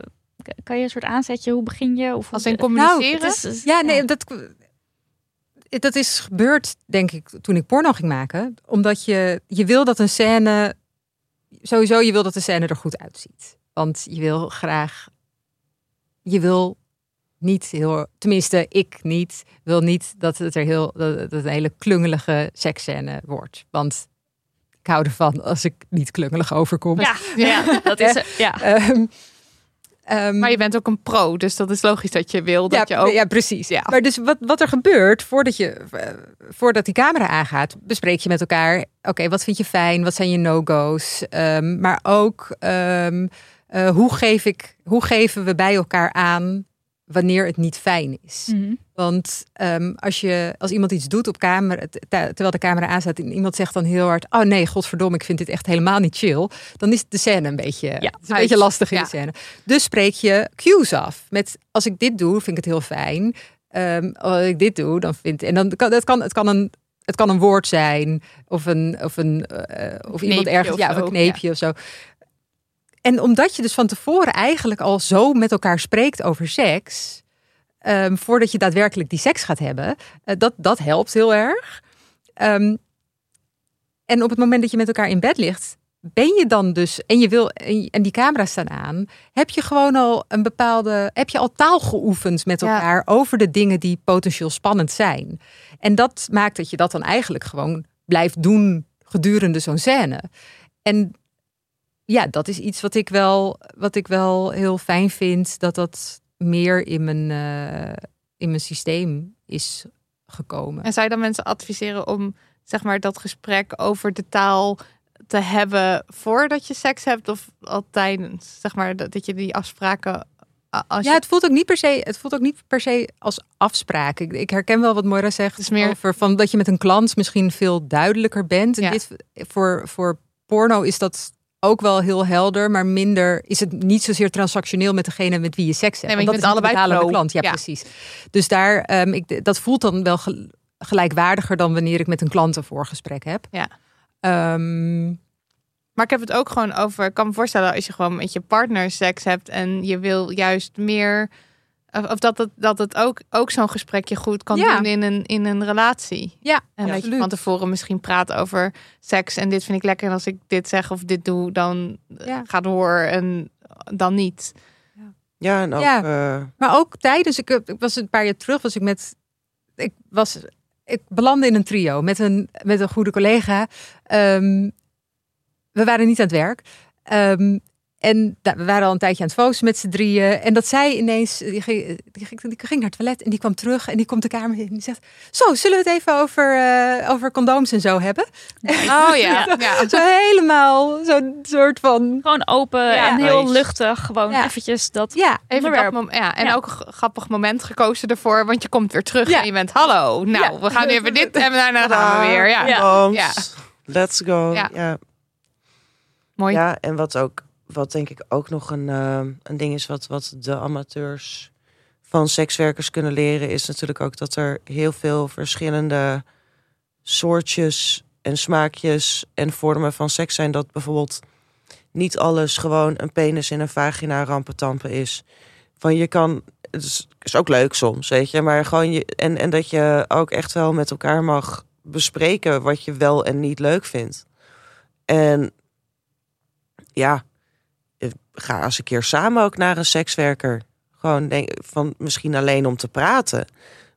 kan je een soort aanzetje? Hoe begin je? Of Als hoe- in communiceren. Nou, is- Ja, nee, dat. dat is gebeurd, denk ik, toen ik porno ging maken. Omdat je, je wil dat een scène... Sowieso, je wil dat de scène er goed uitziet. Want je wil graag... Je wil niet heel... Tenminste, ik niet. Wil niet dat het er heel... Dat het een hele klungelige seksscène wordt. Want ik hou ervan als ik niet klungelig overkom. Ja, ja, dat is ja. Ehm, ehm, Maar je bent ook een pro, dus dat is logisch dat je wil dat ja, je ook... ja, precies. Ja. Maar dus wat, wat er gebeurt voordat, je, eh, voordat die camera aangaat, bespreek je met elkaar: oké, wat vind je fijn? Wat zijn je no-go's? Ehm, maar ook ehm, eh, hoe, geef ik, hoe geven we bij elkaar aan wanneer het niet fijn is? Mhm. Want ehm, als, je, als iemand iets doet op camera, te- terwijl de camera aanstaat en iemand zegt dan heel hard: Oh nee, godverdomme, ik vind dit echt helemaal niet chill. Dan is de scène een beetje, het is een beetje lastig in Ja. de scène. Dus spreek je cues af. Met als ik dit doe, vind ik het heel fijn. Ehm, als ik dit doe, dan vind en dan kan het kan, het kan een. Het kan een woord zijn of een of een eh, of iemand ergens of ja of een kneepje of zo. En omdat je dus van tevoren eigenlijk al zo met elkaar spreekt over seks, ehm, voordat je daadwerkelijk die seks gaat hebben, eh, dat, dat helpt heel erg. Ehm, en op het moment dat je met elkaar in bed ligt, ben je dan dus, en je wil, en, die camera's staan aan, heb je gewoon al een bepaalde, heb je al taal geoefend met Ja. elkaar over de dingen die potentieel spannend zijn. En dat maakt dat je dat dan eigenlijk gewoon blijft doen gedurende zo'n scène. En ja, dat is iets wat ik wel, wat ik wel heel fijn vind, dat dat meer in mijn, eh, in mijn systeem is gekomen. En zou je dan mensen adviseren om zeg maar dat gesprek over de taal te hebben voordat je seks hebt of al tijdens? Zeg maar dat, dat je die afspraken als Ja, je, het voelt ook niet per se, het voelt ook niet per se als afspraak. Ik, ik herken wel wat Moira zegt is meer- over van dat je met een klant misschien veel duidelijker bent. En Ja. dit, voor, voor porno is dat ook wel heel helder, maar minder is het niet zozeer transactioneel met degene met wie je seks hebt. Nee, Want dat is de allebei klant. Ja, Ja. precies. Dus daar, ehm, ik, dat voelt dan wel gel- gelijkwaardiger dan wanneer ik met een klant een voorgesprek heb. Ja. Ehm, Maar ik heb het ook gewoon over. Ik kan me voorstellen als je gewoon met je partner seks hebt en je wil juist meer. Of, of dat het, dat het ook, ook zo'n gesprekje goed kan Ja. doen in een, in een relatie. ja, En dat je van tevoren misschien praat over seks en dit vind ik lekker. En als ik dit zeg of dit doe, dan eh, Ja. ga door en dan niet. Ja, en ook... Ja. eh, Maar ook tijdens, ik, ik was een paar jaar terug, was ik met, ik was, ik belandde in een trio met een, met een goede collega. Ehm, we waren niet aan het werk. Ehm, en we waren al een tijdje aan het focussen met z'n drieën. En dat zij ineens, die ging, die, ging, die ging naar het toilet en die kwam terug en die komt de kamer in en die zegt, zo, zullen we het even over, eh, over condooms en zo hebben? Oh ja, ja. Zo helemaal, zo'n soort van, Gewoon open Ja. en heel luchtig. Gewoon Ja. eventjes dat ja. Even dat mom- ja, en Ja. ook een grappig moment gekozen ervoor, want je komt weer terug Ja. en je bent hallo. Nou, Ja. we gaan nu even dit en daarna gaan we weer. Ja, Ja. Condoms. Ja. Let's go. Ja. Ja. mooi. Ja, en wat ook, wat denk ik ook nog een, eh, een ding is wat, wat de amateurs van sekswerkers kunnen leren, is natuurlijk ook dat er heel veel verschillende soortjes en smaakjes en vormen van seks zijn. Dat bijvoorbeeld niet alles gewoon een penis in een vagina rampentampen is. Van je kan, het is, is ook leuk soms, weet je, maar gewoon je, en, en dat je ook echt wel met elkaar mag bespreken wat je wel en niet leuk vindt. En ja, ga eens een keer samen ook naar een sekswerker. Gewoon denk, van misschien alleen om te praten.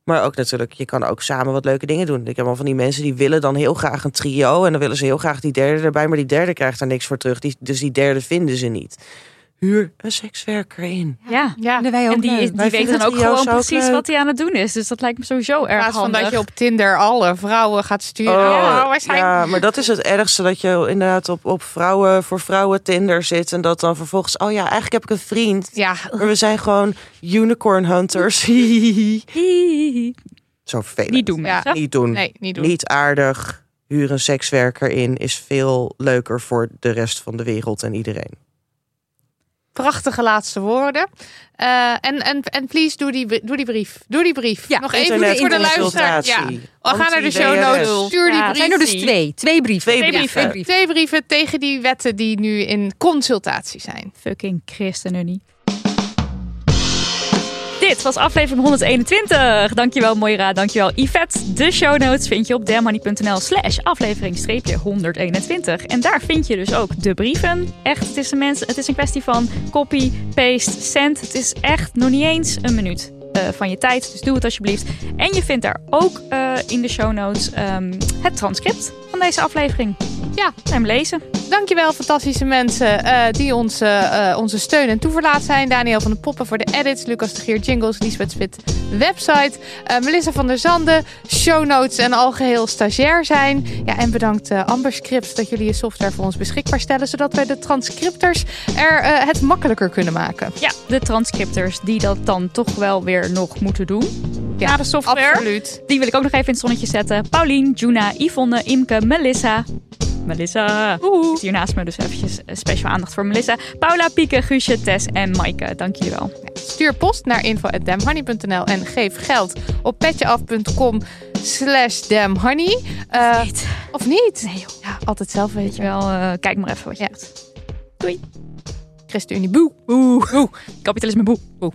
Maar ook natuurlijk, je kan ook samen wat leuke dingen doen. Ik heb al van die mensen die willen dan heel graag een trio. En dan willen ze heel graag die derde erbij. Maar die derde krijgt daar niks voor terug. Die, dus die derde vinden ze niet. Huur een sekswerker in. Ja. Ja, Vinden wij ook En die, die weet dan ook gewoon precies leuk. wat hij aan het doen is. Dus dat lijkt me sowieso in erg plaats van handig. dat je op Tinder alle vrouwen gaat sturen. Oh, wij zijn... ja, maar dat is het ergste. Dat je inderdaad op, op vrouwen voor vrouwen Tinder zit. En dat dan vervolgens, oh ja, eigenlijk heb ik een vriend. Ja, Maar we zijn gewoon unicorn hunters. Zo vervelend. Niet doen Ja. mensen. Niet doen. nee, niet doen. Niet aardig. Huur een sekswerker in is veel leuker voor de rest van de wereld en iedereen. Prachtige laatste woorden. Eh, en, en, en please, doe die, doe die brief. Doe die brief. Ja, Nog even voor de luisteraar. Ja. We gaan naar de show notes. Stuur die Ja, brief. zijn er dus twee, twee brieven. Twee brieven. twee brieven. Twee brieven tegen die wetten die nu in consultatie zijn. Fucking ChristenUnie. Dit was aflevering 121. Dankjewel Moira, dankjewel Yvette. De show notes vind je op damnmoney.nl slash aflevering 121. En daar vind je dus ook de brieven. Echt, het is een, mens, het is een kwestie van copy, paste, send. Het is echt nog niet eens een minuut. eh, van je tijd, dus doe het alsjeblieft. En je vindt daar ook eh, in de show notes ehm, het transcript van deze aflevering. Ja. Hem lezen. Dankjewel, fantastische mensen eh, die ons, eh, eh, onze steun en toeverlaat zijn. Daniel van de Poppen voor de edits, Lucas de Geer jingles, Lisbeth Spit website, Melissa van der Zanden, show notes en algeheel stagiair zijn. Ja, en bedankt Amber Script dat jullie je software voor ons beschikbaar stellen, zodat wij de transcripters er het makkelijker kunnen maken. Ja, de transcripters die dat dan toch wel weer nog moeten doen. Ja, de software. Absoluut. Die wil ik ook nog even in het zonnetje zetten. Paulien, Juna, Yvonne, Imke, Melissa. Melissa. Oeh. Is hier naast me, dus eventjes eh, speciaal aandacht voor Melissa. Paula, Pieke, Guusje, Tess en Maaike. Dank jullie wel. Stuur post naar info.damhoney.nl en geef geld op petjeaf.com slash damhoney. Eh, Niet. of niet? Nee joh. Ja, altijd zelf Weet je wel, eh, kijk maar even wat je Ja. doet. Doei. ChristenUnie, boe. Oeh. Kapitalisme boe. Boe.